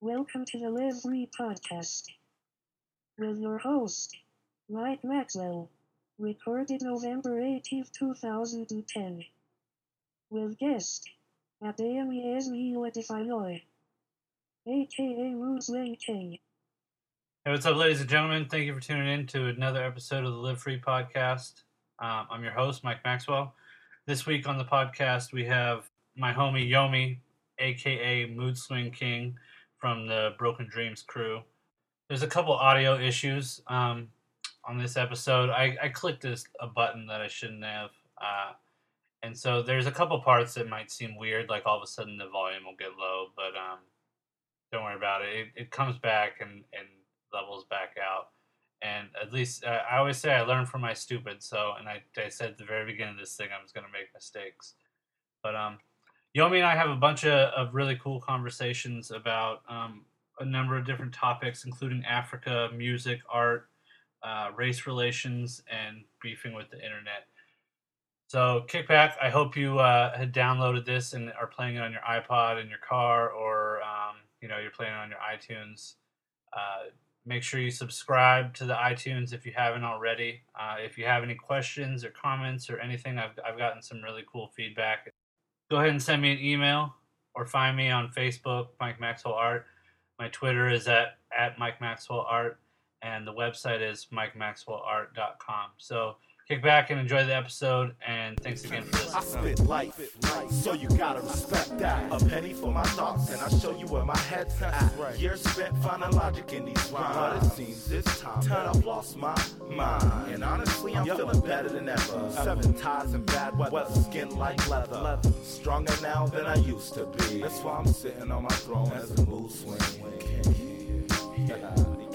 Welcome to the Live Free podcast with your host, Mike Maxwell. Recorded November 18, 2010. With guest, Adeyemi Esmiwa Definoy, aka Mood Swing King. Hey, what's up, ladies and gentlemen? Thank you for tuning in to another episode of the Live Free podcast. Um, I'm your host, Mike Maxwell. This week on the podcast, we have my homie Yomi, aka Mood Swing King, from the Broken Dreams crew. There's a couple audio issues um, on this episode. I, I clicked this, a button that I shouldn't have. Uh, and so there's a couple parts that might seem weird, like all of a sudden the volume will get low, but um, don't worry about it. It, it comes back and, and levels back out. And at least uh, I always say I learn from my stupid. So, and I, I said at the very beginning of this thing I was going to make mistakes. But um, Yomi and I have a bunch of, of really cool conversations about um, a number of different topics, including Africa, music, art, uh, race relations, and beefing with the internet. So kick back. I hope you uh, had downloaded this and are playing it on your iPod in your car, or um, you know you're playing it on your iTunes. Uh, make sure you subscribe to the iTunes if you haven't already. Uh, if you have any questions or comments or anything, I've I've gotten some really cool feedback. Go ahead and send me an email or find me on Facebook, Mike Maxwell Art. My Twitter is at at Mike Maxwell Art, and the website is MikeMaxwellArt.com. So kick back and enjoy the episode, and thanks again for I listening. spit life, so you gotta respect that. A penny for my thoughts, and I show you where my head's at. Years spent finding logic in these rhymes, but it seems this time that I've lost my mind. And honestly, I'm feeling better than ever. Seven ties and bad weather, skin like leather. Stronger now than I used to be. That's why I'm sitting on my throne as a mood swing king. Yeah,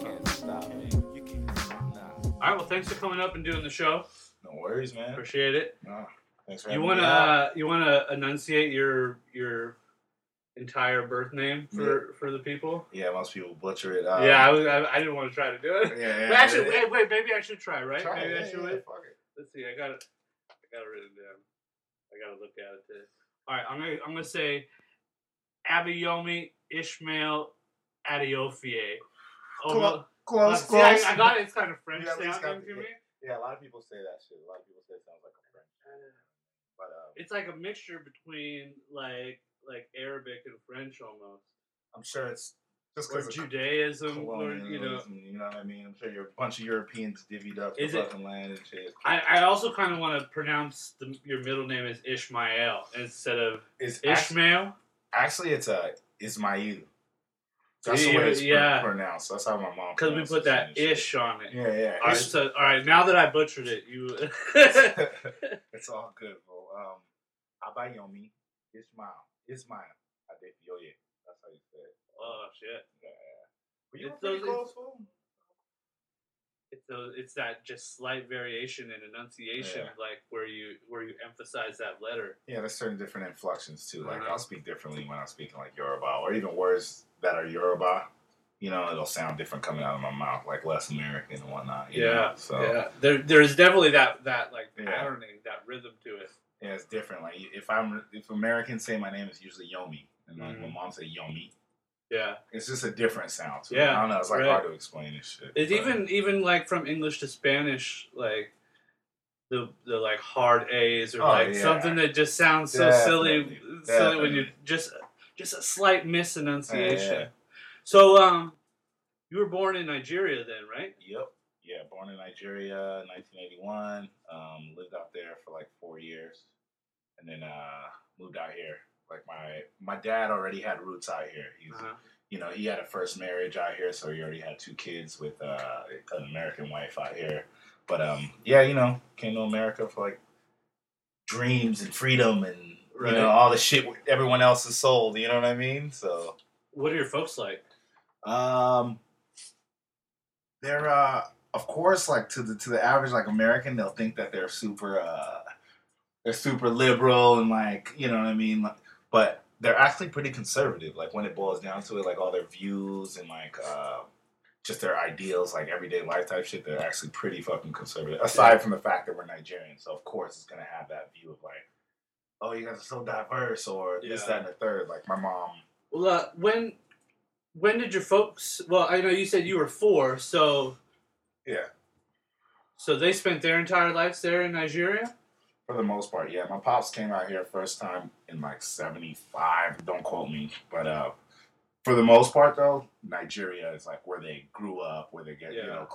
can't stop. You can't stop now. All right, well, thanks for coming up and doing the show. No worries, man. Appreciate it. No, thanks for You having want me out. to you want to enunciate your your entire birth name for for the people? Yeah, most people butcher it. Uh, yeah, I, was, I, I didn't want to try to do it. yeah, yeah. But actually, yeah. wait, wait, maybe I should try, right? Try maybe I should yeah, wait. Let's see. I got it. I got it written down. I got to look at it. Too. All right, I'm gonna I'm gonna say Abiyomi Ishmael Adiofie. Oh, Close, close, see, I. I got it. It's kind of French sounding to me. Yeah, a lot of people say that shit. A lot of people say it sounds like a French. But um, It's like a mixture between like like Arabic and French almost, I'm sure it's just or because Judaism, or you know. you know what I mean. I'm sure you're a bunch of Europeans divvied up the Is it- fucking land and shit. I, I also kind of want to pronounce the, your middle name as Ishmael instead of It's actually, Ishmael. actually it's a Ismail. That's the Yeah, way it's yeah. pronounced. That's how my mom. Because we put that ish on it. Yeah, yeah. All right, so all right. Now that I butchered it, you. it's all good, bro. Um, Abayomi Ismail Ismail Adefioye. That's how you say it. oh shit! Yeah. But you It's were pretty those- close, fool. It's those, it's that just slight variation in enunciation, Yeah. like where you where you emphasize that letter. Yeah, there's certain different inflections too. Like Uh-huh. I'll speak differently when I'm speaking like Yoruba, or even words that are Yoruba. You know, it'll sound different coming out of my mouth, like less American and whatnot. you know? Yeah, So yeah. There there's definitely that that like Yeah. patterning, that rhythm to it. yeah, it's different. Like if I'm if Americans say my name is usually Yomi, and like my Mhm. mom say Yomi, Yeah. it's just a different sound. To it. Yeah, I don't know. It's like right. hard to explain this shit. It's but- even even like from English to Spanish, like the the like hard A's or Oh, like yeah. something that just sounds so silly, Definitely, silly when you just just a slight misenunciation. Yeah. So um, you were born in Nigeria then, right? Yep. Yeah, born in Nigeria, 1981. Um, lived out there for like four years, and then uh, moved out here. Like my my dad already had roots out here. He's Uh-huh. you know he had a first marriage out here, so he already had two kids with uh, an American wife out here. But um, yeah, you know, came to America for like dreams and freedom and Right. you know all the shit everyone else has sold. You know what I mean? So. What are your folks like? Um, they're uh, of course, like to the to the average like American, they'll think that they're super uh, they're super liberal and like you know what I mean. Like, but they're actually pretty conservative. Like when it boils down to it, like all their views and like uh, just their ideals, like everyday life type shit, they're actually pretty fucking conservative. Aside from the fact that we're Nigerian, so of course it's gonna have that view of like, oh, you guys are so diverse, or this, that, and the third. Like my mom. Well, uh, when when did your folks? Well, I know you said you were four, so Yeah, so they spent their entire lives there in Nigeria. For the most part. Yeah, my pops came out here first time in like '75. Don't quote me, but uh, for the most part though, Nigeria is like where they grew up, where they get you know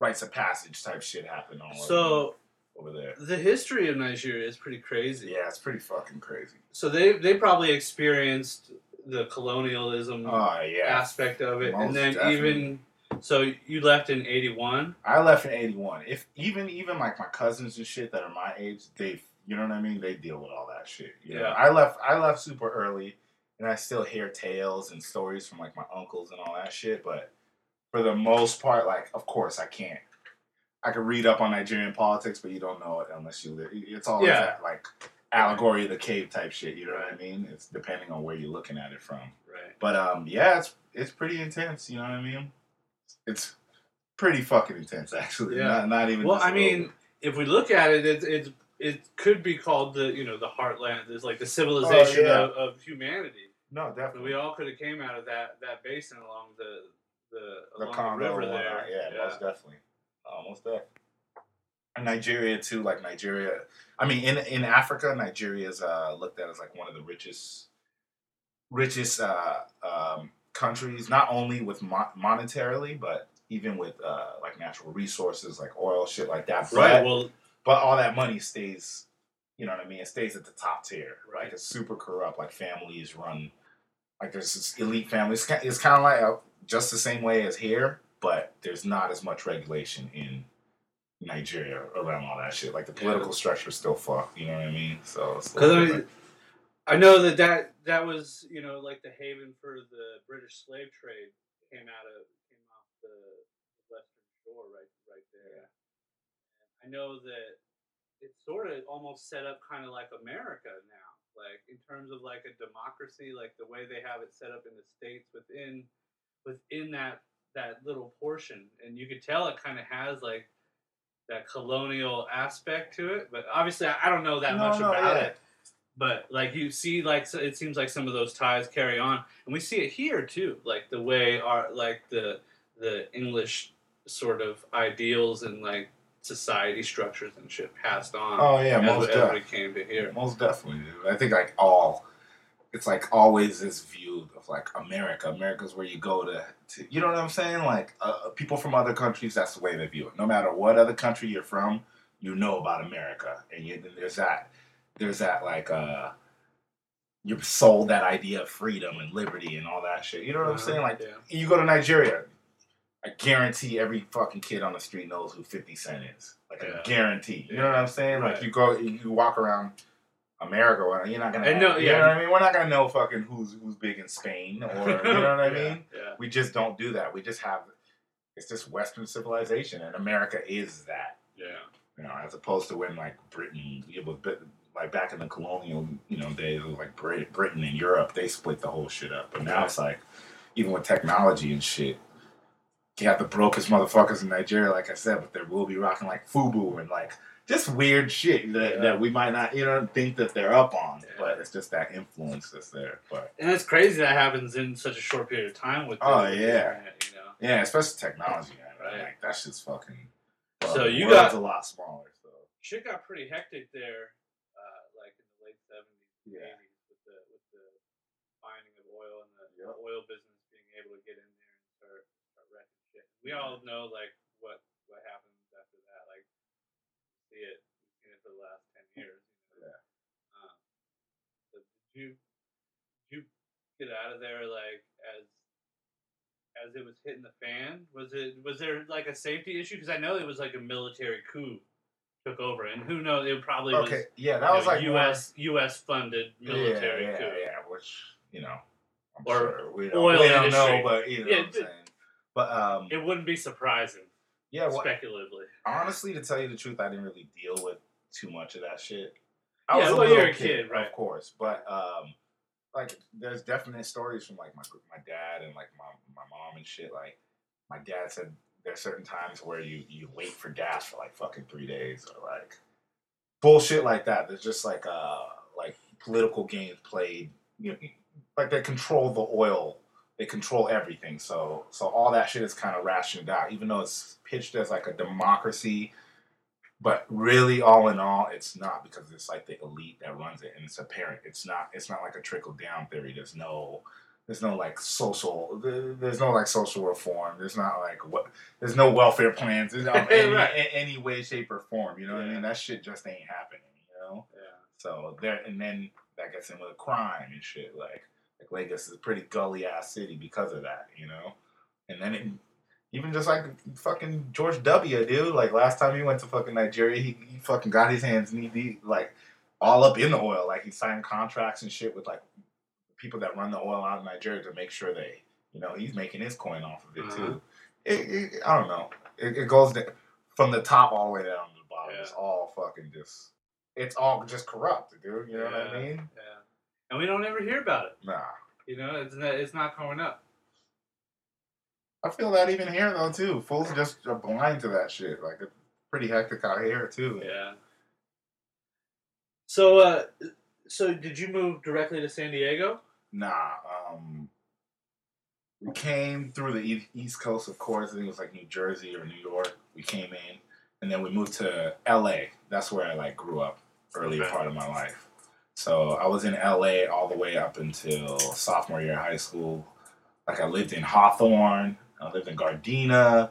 rites of passage type shit happen on So over there. the history of Nigeria is pretty crazy. Yeah, it's pretty fucking crazy. So they they probably experienced the colonialism Oh yeah, aspect of it, and then definitely. even so you left in eighty one. I left in '81. If even even like my cousins and shit that are my age, they you know what I mean. They deal with all that shit. You know? Yeah. I left. I left super early, and I still hear tales and stories from like my uncles and all that shit. But for the most part, like of course I can't. I could read up on Nigerian politics, but you don't know it unless you live. It's all Yeah. like allegory of the cave type shit. You know what I mean? It's depending on where you're looking at it from. Right. But um, yeah, it's it's pretty intense. You know what I mean? It's pretty fucking intense, actually. Yeah. Not, not even. Well, I mean, bit. if we look at it, it it it could be called the you know the heartland. It's like the civilization Oh, yeah. of, of humanity. no, definitely. we all could have came out of that that basin along the the, the along the river there. whatnot, yeah, most definitely, almost there. And Nigeria too, like Nigeria. I mean, in in Africa, Nigeria is uh, looked at as like one of the richest, richest uh, um, countries. Not only with mo- monetarily, but even with uh, like natural resources, like oil, shit like that. Right. But- Well, but all that money stays you know what i mean it stays at the top tier Right. like it's super corrupt like families run like there's this elite families it's, kind of like uh, just the same way as here but there's not as much regulation in nigeria around all that shit like the Yeah. political structure is still fucked you know what i mean so because I little mean, different. I know that, that that was you know like the haven for the British slave trade came out of came off the western shore right right there. Yeah. I know that it's sort of almost set up kind of like America now, like in terms of like a democracy, like the way they have it set up in the states within within that that little portion, and you could tell it kind of has like that colonial aspect to it. But obviously, I, I don't know that No, much no, about yeah. it. But like you see, like so it seems like some of those ties carry on, and we see it here too. Like the way our like the the English sort of ideals and like society structures and shit passed on oh yeah as, most as definitely we came to here. Most definitely, dude. I think like all, it's like always this view of like America. America's where you go to, to you know what I'm saying? Like uh, people from other countries, that's the way they view it. No matter what other country you're from, you know about America, and you, then there's that, there's that like uh, you're sold that idea of freedom and liberty and all that shit. You know what I'm Uh-huh, saying? Like yeah. you go to Nigeria, I guarantee every fucking kid on the street knows who 50 Cent is. Like Yeah. I guarantee. You know what I'm saying? Right. Like you go, you, walk around America, you're not gonna. No, you yeah. know what I mean? We're not gonna know fucking who's who's big in Spain or you know what I mean? Yeah. We just don't do that. We just have. It's just Western civilization, and America is that. Yeah. You know, as opposed to when like Britain, it was like back in the colonial, you know, days, like Brit- Britain and Europe, they split the whole shit up. But now it's like, even with technology and shit, you have the brokest motherfuckers in Nigeria, like I said, but they will be rocking like FUBU and like just weird shit that, Yeah. that we might not, you know, think that they're up on. Yeah. But it's just that influence that's there. But And it's crazy that happens in such a short period of time with Oh, yeah. internet, you know. yeah, especially technology, man. Right. Like that shit's fucking. So uh, you world's got- a lot smaller. So Shit got pretty hectic there, uh, like in the late seventies, Yeah. eighties, with the with the finding of oil and the Yep. oil business being able to get in there and start start wrecking shit. We all know like what what happens after that. Like see it, we've seen it for the last ten years. You know? Yeah. Um, so did you did you get out of there like as as it was hitting the fan? Was it was there like a safety issue? Because I know it was like a military coup took over, and who knows? It probably okay, was yeah, that was know, like more- U.S. U.S. funded military yeah, yeah, coup. yeah, which you know, I'm Or sure we don't, oil we don't industry. know, but you know Yeah, what I'm saying. But um, It wouldn't be surprising, yeah, well, speculatively. honestly, to tell you the truth, I didn't really deal with too much of that shit. I Yeah, was a well, little you're a kid, kid, right. of course, but um, like there's definite stories from like my my dad and like my my mom and shit. Like my dad said, there's certain times where you you wait for gas for like fucking three days or like bullshit like that. There's just like uh like political games played. You know, like they control the oil they control everything. So so all that shit is kind of rationed out, even though it's pitched as like a democracy. But really, all in all, it's not because it's like the elite that runs it, and it's apparent. It's not. It's not like a trickle down theory. There's no. There's no like social. There's no like social reform. There's not like what. There's no welfare plans. There's um, not any, Right. in any way, shape, or form. You know what I mean? That shit just ain't happening. You know. Yeah. So there, and then that gets in with crime and shit. Like, like Lagos is a pretty gully ass city because of that, you know. And then it, even just like fucking George W. Dude, like last time he went to fucking Nigeria, he, he fucking got his hands knee deep, like all up in the oil. Like he signed contracts and shit with like people that run the oil out of Nigeria to make sure they, you know, he's making his coin off of it Uh-huh. too. It, it, I don't know. It, it goes da- from the top all the way down to the bottom. Yeah. It's all fucking just. It's all just corrupt, dude. You know what I mean? Yeah. And we don't ever hear about it. Nah. You know, it's not, it's not coming up. I feel that even here though too. Fools just are blind to that shit. Like it's pretty hectic out here too. Yeah. So, uh, so did you move directly to San Diego? Nah. Um. We came through the East Coast, of course. I think it was like New Jersey or New York. We came in, and then we moved to L.A. That's where I like grew up, early Okay. part of my life. So I was in L.A. all the way up until sophomore year of high school. Like I lived in Hawthorne. I lived in Gardena,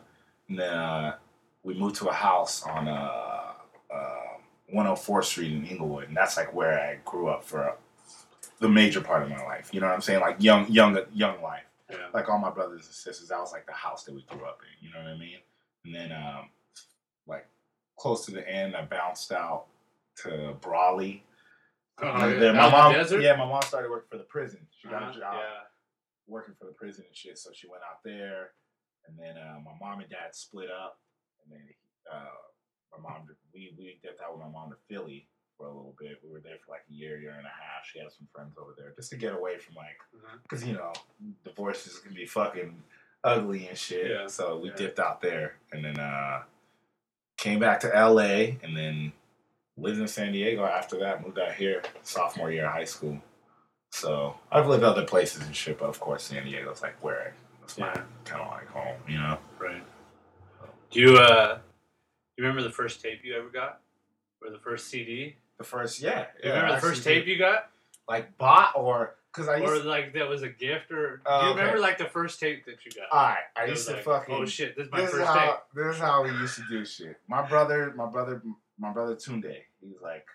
and then uh, we moved to a house on uh, uh, 104th Street in Inglewood, and that's like where I grew up for the major part of my life. You know what I'm saying? Like young, young, young life. Yeah. Like all my brothers and sisters, that was like the house that we grew up in. You know what I mean? And then, um, like close to the end, I bounced out to Brawley. Oh, There, my Out in the mom, yeah, my mom started working for the prison. She got Uh-huh, a job Yeah. working for the prison and shit. So she went out there, and then uh, my mom and dad split up, and then uh, my mom we we dipped out with my mom to Philly for a little bit. We were there for like a year, year and a half. She had some friends over there just to get away from like, because you know divorces can be fucking ugly and shit. Yeah, So we yeah. dipped out there, and then uh, came back to L.A. and then lived in San Diego after that. Moved out here sophomore year of high school. So I've lived other places and shit, but of course San Diego's like where I, that's my Yeah. kind of like home, you know. Right. Do you uh, you remember the first tape you ever got, or the first CD? The first, yeah, Do you remember the first tape you got, like bought or because I used. or like that was a gift, or do Oh, you okay. remember like the first tape that you got? all right, I used to like, fucking. Oh shit! This is my this is first tape. how this is how we used to do shit. My brother, my brother, my brother Tunde. He's like,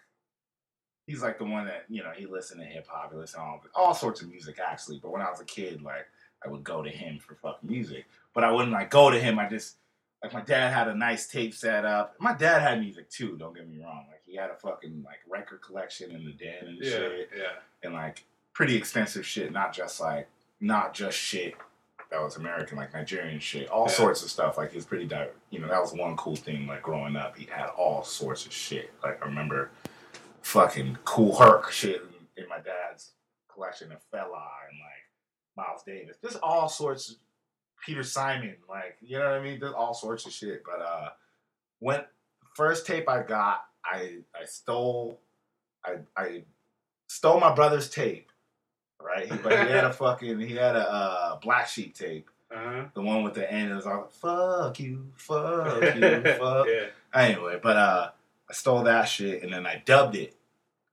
he's like the one that you know he listened to hip hop, he listened to all all sorts of music actually. But when I was a kid, like I would go to him for fucking music, but I wouldn't like go to him. I just like my dad had a nice tape set up. My dad had music too. Don't get me wrong. He had a fucking like record collection in the den and Yeah, shit yeah. and like pretty expensive shit, not just like not just shit that was American, like Nigerian shit, all Yeah. sorts of stuff. Like he was pretty, di- you know, that was one cool thing. Like growing up, he had all sorts of shit. Like I remember fucking Kool Herc shit in, in my dad's collection of Fela and like Miles Davis, just all sorts. of Peter Simon, like you know what I mean, just all sorts of shit. But uh, when first tape I got, I I stole, I I stole my brother's tape, right? But he had a fucking he had a uh, black sheep tape, Uh-huh. the one with the end all fuck you, fuck you, fuck. yeah. Anyway, but uh, I stole that shit and then I dubbed it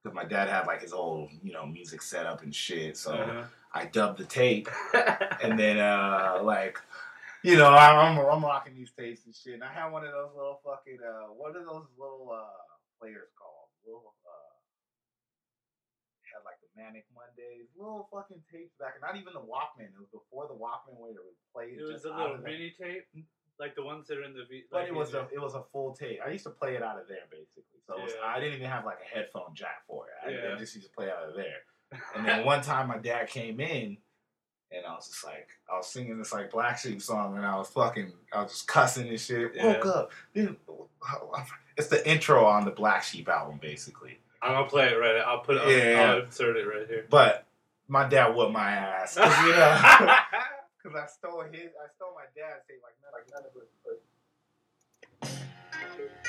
because my dad had like his old you know music setup and shit. So Uh-huh. I dubbed the tape and then uh like. You know, I'm, I'm I'm rocking these tapes and shit. And I had one of those little fucking uh, what are those little uh players called? Little uh, had like the Manic Mondays, little fucking tapes back, not even the Walkman. It was before the Walkman where it would play. It was a little mini tape, like the ones that are in the. V- but it was a it was a full tape. I used to play it out of there basically. So it was, I didn't even have like a headphone jack for it. I, Yeah. I just used to play it out of there. And then one time my dad came in and I was just like I was singing this like Black Sheep song and I was fucking I was just cussing and shit. Yeah. Woke up. Dude, it's the intro on the Black Sheep album basically. I'm gonna play it right. I'll put it. I'll, Yeah. I'll insert it right here. But my dad whooped my ass. 'Cause, you know, Cause I stole his, I stole my dad's tape like none, like none of it.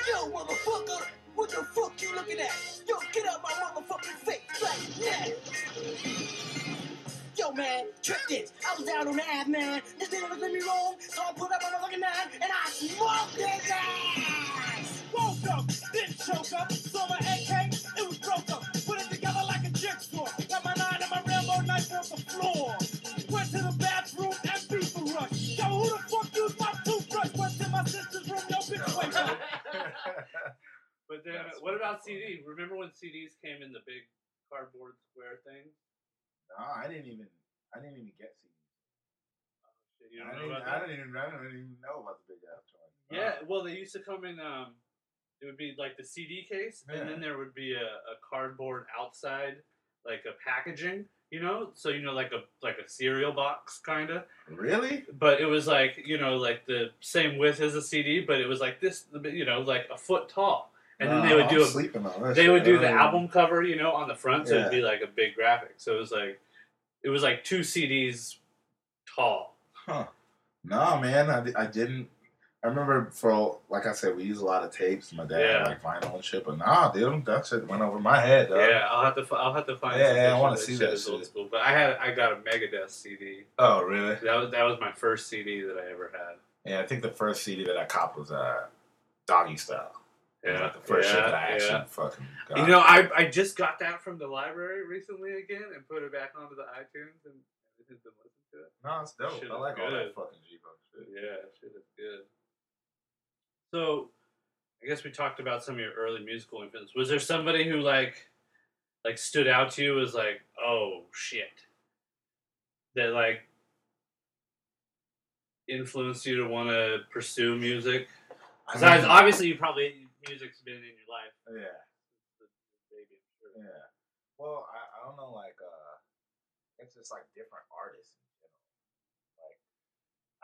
Yo, motherfucker, what the fuck you looking at? Yo, get out my motherfucking face like that. Yo, man, check this. I was down on the app, man. This nigga was let me roll, so I put up my motherfucking nine and I smoked his ass. Woke up, didn't choke up. Saw my AK, it was broke up. Put it together like a jigsaw. Got my nine and my Rambo knife on the floor. Went to the bathroom and beat the rush. Yo, who the fuck used my toothbrush? Went to my sister's room, yo, bitch, wake up. But then, That's what about funny. CD? Remember when CDs came in the big cardboard square thing? no, I didn't even. I didn't even get CDs. Shit, You I don't know didn't, about I didn't even. I didn't even know about the big ass joint. Yeah, well, they used to come in. Um, it would be like the CD case, and then there would be a, a cardboard outside, like a packaging. You know, so you know, like a like a cereal box kind of. Really? But it was like you know, like the same width as a CD, but it was like this, you know, like a foot tall. And then they would I'm do a sleeping on that they shit. would do the album cover, you know, on the front, so it'd be like a big graphic. So it was like, it was like two CDs tall. Huh. No, man, I, I didn't. I remember for like I said, we used a lot of tapes. My dad Yeah. had like vinyl and shit, but nah, dude, that shit went over my head. Dog. Yeah, I'll have to, I'll have to find. Yeah, yeah, I wanna see shit that old shit. school. But I had, I got a Megadeth CD. Oh, really? That was that was my first CD that I ever had. Yeah, I think the first CD that I copped was uh, Doggystyle. Yeah, like the first shit that I actually yeah. fucking got. You know, I I just got that from the library recently again and put it back onto the iTunes and been listening to it. no, it's dope. I like all good. that fucking G-Funk shit. Yeah, shit is good. So, I guess we talked about some of your early musical influences. Was there somebody who like, like stood out to you as like, oh shit, that like influenced you to want to pursue music? I Besides, mean, obviously, you probably music's been in your life. yeah, since the baby, I'm sure. yeah. Well, I, I don't know, like, uh, it's just like different artists.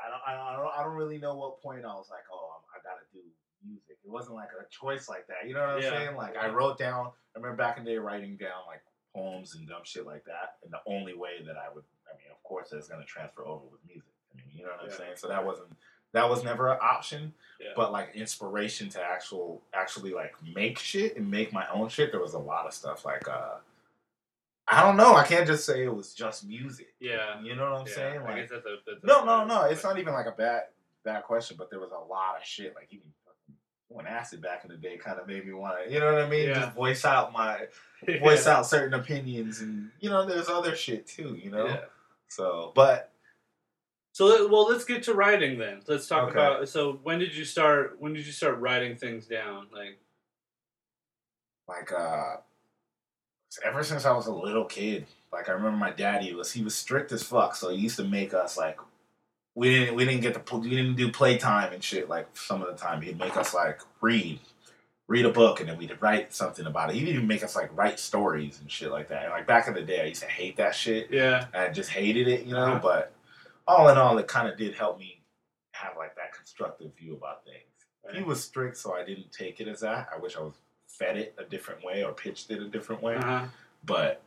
You know, like I don't, I don't, I don't really know what point I was like, oh, I'm, I gotta do music. It wasn't like a choice like that. You know what I'm Yeah. saying? Like I wrote down. I remember back in the day writing down like poems and dumb shit like that. And the only way that I would, I mean, of course, it's gonna transfer over with music. I mean, you know what I'm Yeah. saying? So that wasn't. That was never an option, Yeah. but like inspiration to actual, actually like make shit and make my own shit. There was a lot of stuff like, uh, I don't know. I can't just say it was just music. Yeah. You know what I'm yeah, saying? I Like, guess that's a, that's a no, no, no. It's not even like a bad bad question, but there was a lot of shit. Like even when acid back in the day kind of made me want to, you know what I mean? Yeah. Just voice out my voice out certain opinions, and you know, there's other shit too. You know, Yeah. so but So well, let's get to writing then. Let's talk Okay. about. So when did you start? When did you start writing things down? Like like uh ever since I was a little kid, like I remember my daddy was he was strict as fuck, so he used to make us like we didn't we didn't get to we didn't do playtime and shit like some of the time he'd make us like read read a book and then we'd write something about it. He'd even make us like write stories and shit like that. And like back in the day, I used to hate that shit. yeah, I just hated it, you know. Uh-huh. But all in all, it kind of did help me have like that constructive view about things. He was strict, so I didn't take it as that. I wish I was fed it a different way or pitched it a different way. uh-huh. But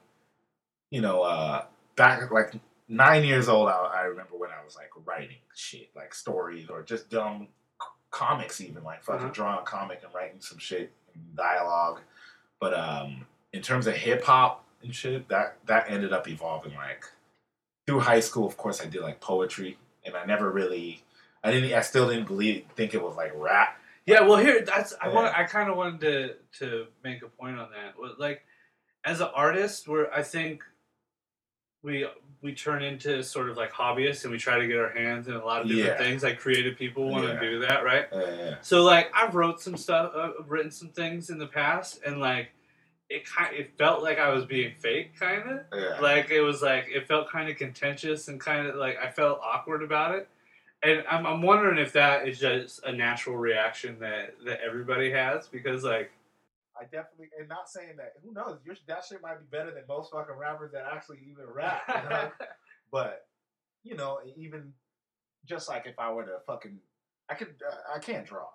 you know, uh, back like nine years old, I, I remember when I was like writing shit, like stories or just dumb c- comics, even like fucking Uh-huh. drawing a comic and writing some shit and dialogue. But um, in terms of hip hop and shit, that that ended up evolving like through high school. Of course, I did like poetry, and I never really, I didn't, I still didn't believe think it was like rap. Yeah. Well, here that's I want. I kind of wanted to to make a point on that. Like as an artist, we're I think we we turn into sort of like hobbyists and we try to get our hands in a lot of different Yeah. things. Like creative people want to do that, right? Uh, So like I've wrote some stuff, uh, I've written some things in the past, and like it kind, it felt like I was being fake, kind of. yeah. Like it was like it felt kind of contentious and kind of like I felt awkward about it, and I'm I'm wondering if that is just a natural reaction that that everybody has because like I definitely, and not saying that. Who knows? Your that shit might be better than most fucking rappers that actually even rap. You know? but you know, even just like if I were to fucking, I could, uh, I can't draw,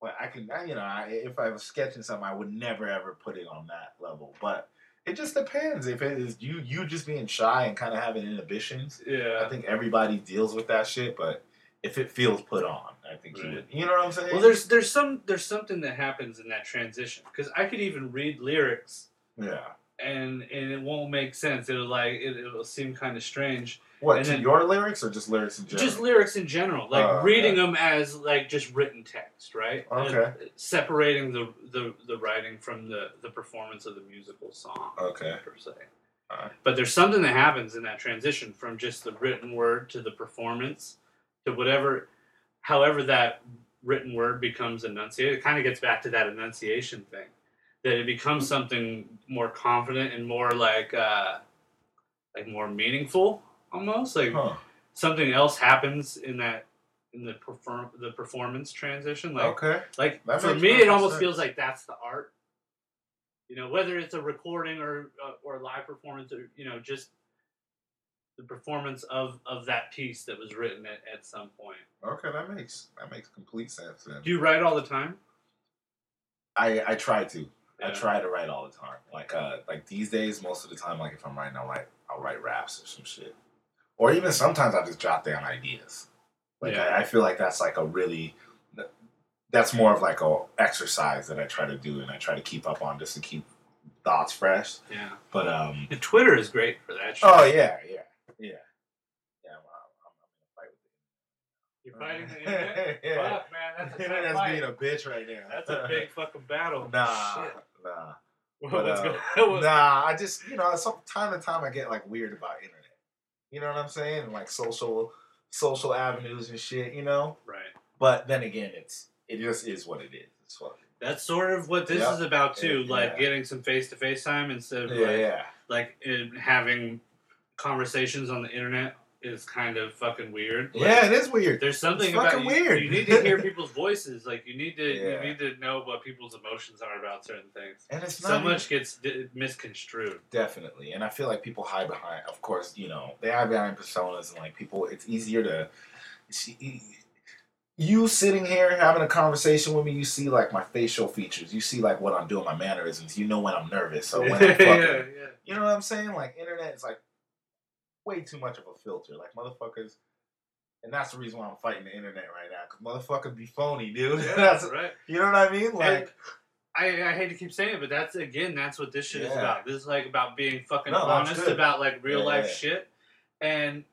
but I can, I, you know, I, if I was sketching something, I would never ever put it on that level. But it just depends. If it is you, you just being shy and kind of having inhibitions. yeah. I think everybody deals with that shit, but if it feels put on, I think you Right. would. You know what I'm saying? Well, there's there's some there's something that happens in that transition because I could even read lyrics yeah, and and it won't make sense. It'll like it, it'll seem kind of strange. What And to then- your lyrics or just lyrics in general? Just lyrics in general, like Oh, reading okay. them as like just written text, right? And Okay. separating the, the the writing from the the performance of the musical song. Okay. Per se. Alright. But there's something that happens in that transition from just the written word to the performance to whatever, however that written word becomes enunciated. It kind of gets back to that enunciation thing, that it becomes something more confident and more like uh, like more meaningful almost like Huh. something else happens in that in the perform the performance transition like okay. like That for me it almost sense. feels like that's the art you know whether it's a recording or uh, or live performance or you know just the performance of of that piece that was written at, at some point Okay, that makes that makes complete sense. Then do you write all the time I I try to. I try to write all the time. Like uh like these days, most of the time, like if I'm writing, I'll write I'll write raps or some shit. Or even sometimes I just jot down ideas. Like Yeah. I, I feel like that's like a really that's more of like a exercise that I try to do and I try to keep up on just to keep thoughts fresh. yeah But um and twitter is great for that shit. oh yeah, yeah, yeah. Yeah, I'm, I'm, I'm you're fighting the in a fight internet yeah. fuck man that's a tough Internet's fight. being a bitch right now. that's a big fucking battle Nah, Shit. nah. What- But, uh, going- Nah, I just you know, some time to time I get like weird about internet. You know what I'm saying? And, like social social avenues and shit, you know? right But then again it's it just is what it is. It's fucking That's sort of what this Yep. is about too. Yeah. Like getting some face to face time instead of Yeah, like, yeah. like in having conversations on the internet is kind of fucking weird. Like, Yeah, it is weird. There's something It's about fucking you, weird. you need to hear people's voices. Like you need to Yeah. you need to know what people's emotions are about certain things. And it's not So even- much gets d- misconstrued. Definitely. And I feel like people hide behind, of course, you know, they hide behind personas and like people, it's easier to. You sitting here having a conversation with me, you see like my facial features, you see like what I'm doing, my mannerisms, you know when I'm nervous or when I'm fucking. yeah, yeah. You know what I'm saying? Like internet is like way too much of a filter. Like motherfuckers, and that's the reason why I'm fighting the internet right now. Cause motherfuckers be phony, dude. Yeah, that's right. you know what I mean? And Like I, I hate to keep saying it, but that's again that's what this shit is about. This is like about being fucking No, honest about like real Yeah, life yeah. shit. And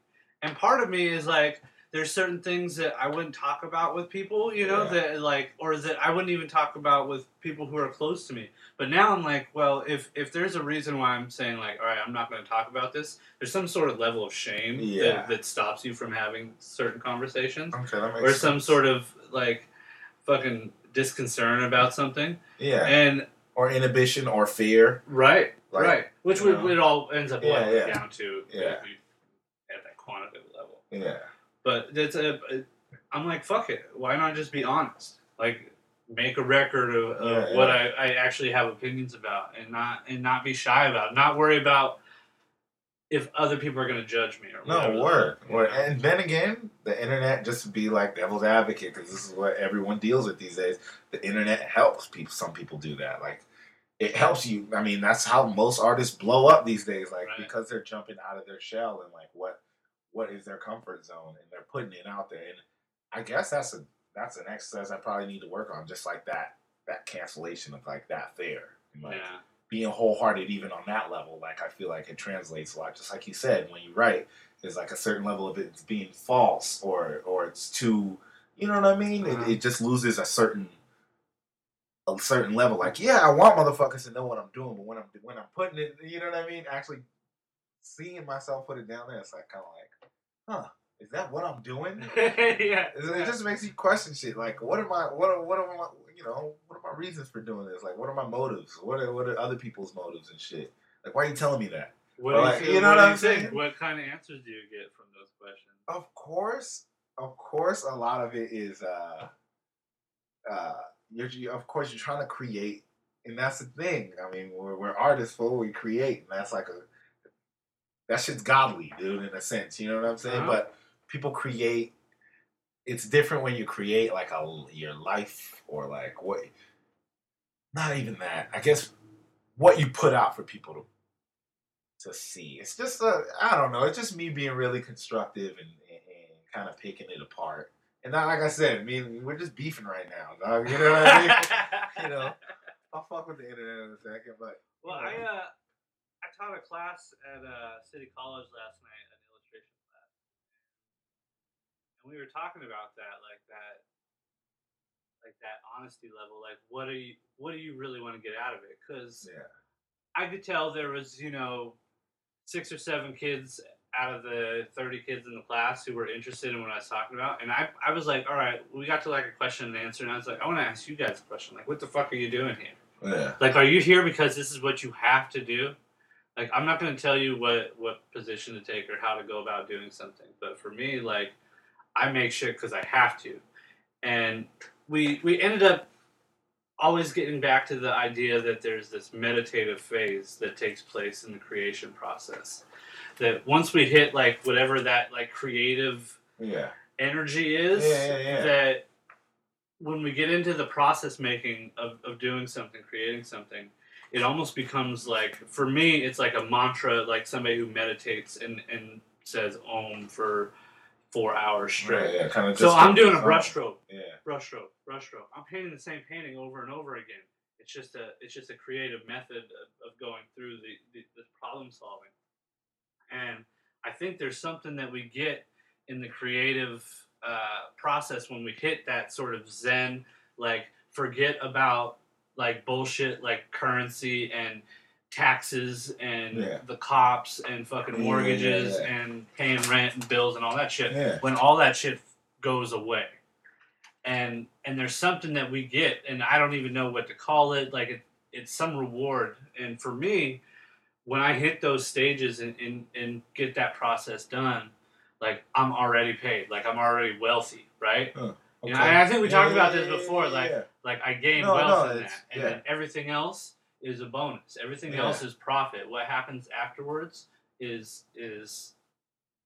and part of me is like there's certain things that I wouldn't talk about with people, you know, Yeah. that like or that I wouldn't even talk about with people who are close to me. But now I'm like, well, if if there's a reason why I'm saying like, all right, I'm not going to talk about this, there's some sort of level of shame Yeah. that, that stops you from having certain conversations okay, or sense. some sort of like fucking disconcern about something. yeah, And or inhibition or fear. right, Like, right, which would know. it all ends up Yeah, yeah. down to at that quantitative level. Yeah, But that's a, I'm like, fuck it. Why not just be honest? Like, make a record of, of Yeah, what yeah. I, I actually have opinions about, and not and not be shy about. It. Not worry about if other people are going to judge me or whatever. no the word, fuck, you word. know? And then again, the internet just be like devil's advocate because this is what everyone deals with these days. The internet helps people. Some people do that. Like it helps you. I mean, that's how most artists blow up these days. Like Right. because they're jumping out of their shell and like what what is their comfort zone and they're putting it out there. And I guess that's a that's an exercise I probably need to work on. Just like that that cancellation of like that fear. And, like, yeah, being wholehearted even on that level like i feel like it translates a lot just like you said when you write there's like a certain level of it being false or or it's too you know what i mean Uh-huh. it, it just loses a certain a certain level like yeah i want motherfuckers to know what i'm doing but when i'm when i'm putting it you know what i mean actually seeing myself put it down there it's like kind of like huh is that what i'm doing yeah. it just makes you question shit. Like, what am I? What are what are my? You know, what are my reasons for doing this? Like, what are my motives? What are what are other people's motives and shit? Like, why are you telling me that? What do you, you know what what I'm think? saying? What kind of answers do you get from those questions? Of course, of course, a lot of it is. uh uh you're, you, Of course, you're trying to create, and that's the thing. I mean, we're, we're artists, for we create, and that's like a that shit's godly, dude. In a sense, you know what I'm saying? Uh-huh. But people create. It's different when you create like a your life or like what. Not even that. I guess what you put out for people to to see. It's just a I don't know. It's just me being really constructive and, and, and kind of picking it apart. And not like I said, I mean we're just beefing right now, dog. You know what I mean? you know, I'll fuck with the internet in a second, but Well, I uh, I taught a class at uh, City College last night, an illustration class, and we were talking about that, like that, like that honesty level. Like, what do you, what do you really want to get out of it? Because Yeah. I could tell there was, you know, six or seven kids out of the 30 kids in the class who were interested in what I was talking about. And I, I was like, all right, we got to like a question and answer. And I was like, I want to ask you guys a question. Like, what the fuck are you doing here? Yeah. Like, are you here because this is what you have to do? Like, I'm not going to tell you what, what position to take or how to go about doing something. But for me, like, I make shit because I have to. And we, we ended up always getting back to the idea that there's this meditative phase that takes place in the creation process. That once we hit like whatever that like creative Yeah. energy is, Yeah, yeah, that when we get into the process making of, of doing something, creating something, it almost becomes like for me it's like a mantra, like somebody who meditates and, and says om for four hours straight. yeah. Kind of. So I'm doing a brushstroke Yeah. brushstroke, brushstroke. I'm painting the same painting over and over again. It's just a it's just a creative method of, of going through the, the, the problem solving. And I think there's something that we get in the creative uh, process when we hit that sort of zen, like forget about like bullshit like currency and taxes and Yeah. the cops and fucking Yeah, yeah, mortgages yeah. and paying rent and bills and all that shit when all that shit goes away and and there's something that we get and i don't even know what to call it like it, it's some reward and for me when i hit those stages and, and and get that process done like i'm already paid like i'm already wealthy right You know, and I think we talked about this before, like-. Like i gain No, wealth no, in that and yeah. then everything else is a bonus everything Yeah. else is profit what happens afterwards is is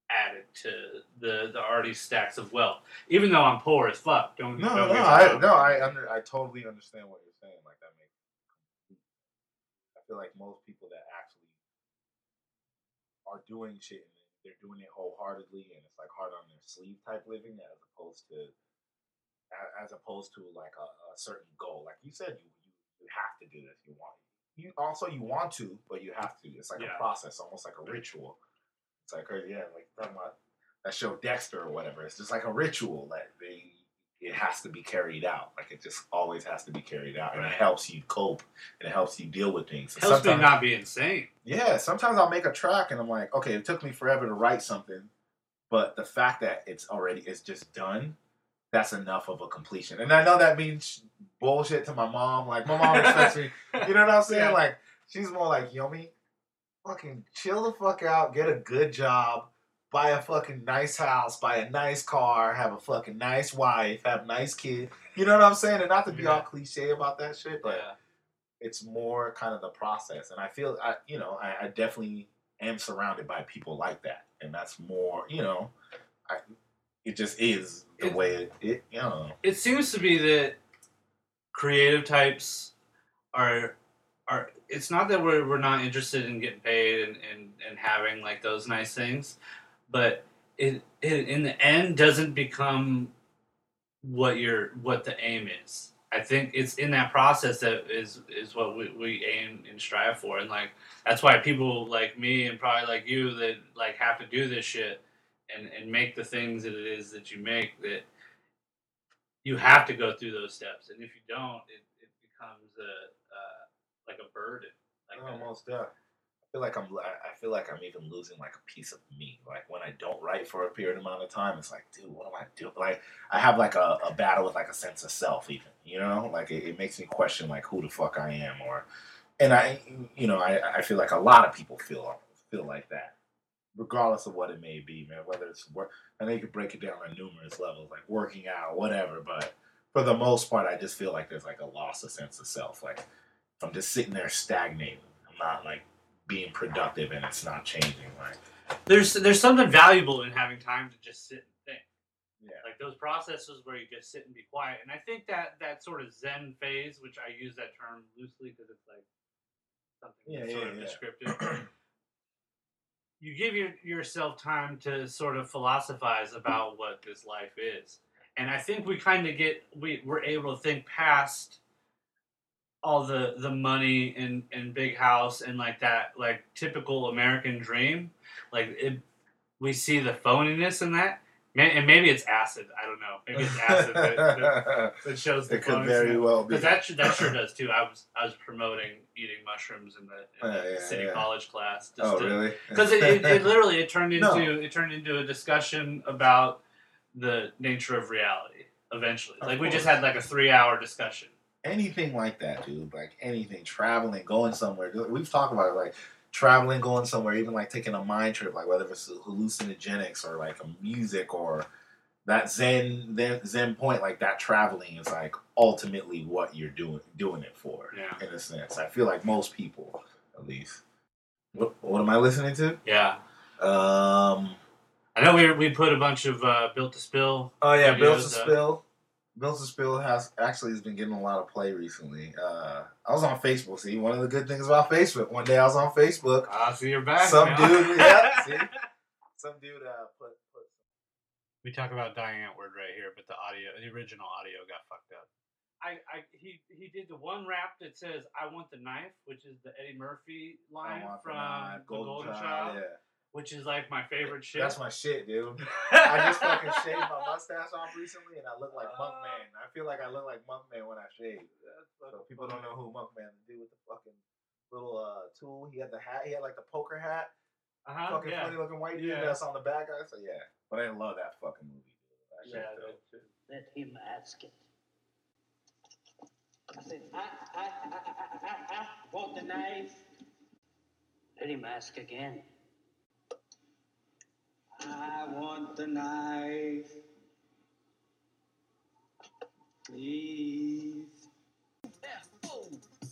added to the the already stacks of wealth even though i'm poor as fuck don't No, don't no, I no, I under, I totally understand what you're saying. Like that makes. I feel like most people that actually are doing shit and they're doing it wholeheartedly and it's like hard on their sleeve type living as opposed to as opposed to like a, a certain goal. Like you said, you, you you have to do this. You want you also you want to, but you have to. It's like Yeah. a process, almost like a ritual. It's like crazy, yeah, like talking about that show Dexter or whatever. It's just like a ritual that they it has to be carried out. Like it just always has to be carried out, and it helps you cope and it helps you deal with things. It helps me not be insane yeah, sometimes I'll make a track and I'm like, okay, it took me forever to write something, but the fact that it's already it's just done, that's enough of a completion. And I know that means bullshit to my mom. Like my mom respects me. You know what I'm saying? Yeah. Like she's more like, Yomi, fucking chill the fuck out, get a good job, buy a fucking nice house, buy a nice car, have a fucking nice wife, have a nice kid. You know what I'm saying? And not to be Yeah. all cliche about that shit, but yeah it's more kind of the process and i feel i you know i, I definitely am surrounded by people like that and that's more you know I, it just is the It- way it, it you know it seems to be that creative types are are it's not that we're, we're not interested in getting paid and, and, and having like those nice things but it, it in the end doesn't become what your what the aim is. I think it's in that process that is is what we, we aim and strive for and like that's why people like me and probably like you that like have to do this shit and and make the things that it is that you make that you have to go through those steps, and if you don't, it, it becomes a uh, like a burden. Like a- almost done i feel like i'm I- i feel like i'm even losing like a piece of me. Like when i don't write for a period amount of time it's like dude what am i doing? Like i have like a, a battle with like a sense of self even you know? Like it, it makes me question like who the fuck i am or and i you know i i feel like a lot of people feel feel like that regardless of what it may be man whether it's work and know you could break it down on numerous levels, like working out, whatever. But for the most part, I just feel like there's like a loss of sense of self. Like I'm just sitting there stagnating, I'm not like being productive, and it's not changing. Like there's there's something valuable in having time to just sit and think. yeah, Like those processes where you just sit and be quiet. And I think that that sort of Zen phase, which I use that term loosely because it's like something Yeah, yeah, sort of yeah. descriptive. You give your, yourself time to sort of philosophize about what this life is. And I think we kind of get we we're able to think past all the the money and and big house and like that like typical American dream. Like it, we see the phoniness in that. And maybe it's acid. I don't know. Maybe it's acid that, shows the it could very well be. because that sure- that sure does too. I was I was promoting eating mushrooms in the, in oh, the Yeah, yeah, city yeah. college class. oh, really? Because it, it, it literally it turned into No. it turned into a discussion about the nature of reality. Eventually, Of like we just had like a three hour discussion. anything like that, dude. Like anything, traveling, going somewhere. We've talked about it, like traveling, going somewhere, even like taking a mind trip, like whether it's hallucinogenics or like a music or that Zen Zen, Zen point, like that traveling is like ultimately what you're doing doing it for. Yeah. In a sense, I feel like most people, at least. What What am I listening to? Yeah, Um. I know we we put a bunch of uh, built to spill. Oh yeah, Built to. Spill. Built to Spill has actually has been getting a lot of play recently. Uh, I was on Facebook. See, one of the good things about Facebook. One day I was on Facebook. Ah, so you're back. Some now. dude, yeah, see, some dude uh, put put. We talk about Die Antwoord right here, but the audio, the original audio, got fucked up. I, I he he did the one rap that says "I want the knife," which is the Eddie Murphy line from the the Golden, Child, Yeah, which is like my favorite shit. that's my shit, dude. I just fucking shaved my mustache off recently, and I look like Uh, Monkman. I feel like I look like Monkman when I shave. So fucking people don't know who Monkman the dude with the fucking little uh tool. He had the hat. He had like the poker hat. Uh-huh, fucking yeah. funny looking white dude Yeah. that's on the back. I said, yeah, but I love that fucking movie. Dude. That Yeah, dope. that shit. Let him ask it. I said, I, I, I, I, I, I want the knife. Let him ask again. I want the knife. Please. F-O.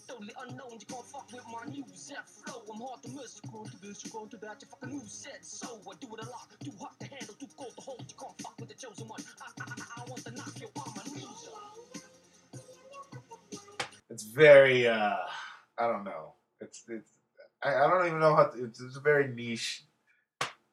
Totally unknown, you can't fuck with my new Z flow. I'm hard to miss, you going to this, you going to that, you fucking new said so. I do it a lot, too hot to handle, too cold to hold. You can't fuck with the chosen one. I, I, I, I want to knock your arm, my knees It's very, uh I don't know. It's it's. I, I don't even know how. To, it's, it's a very niche.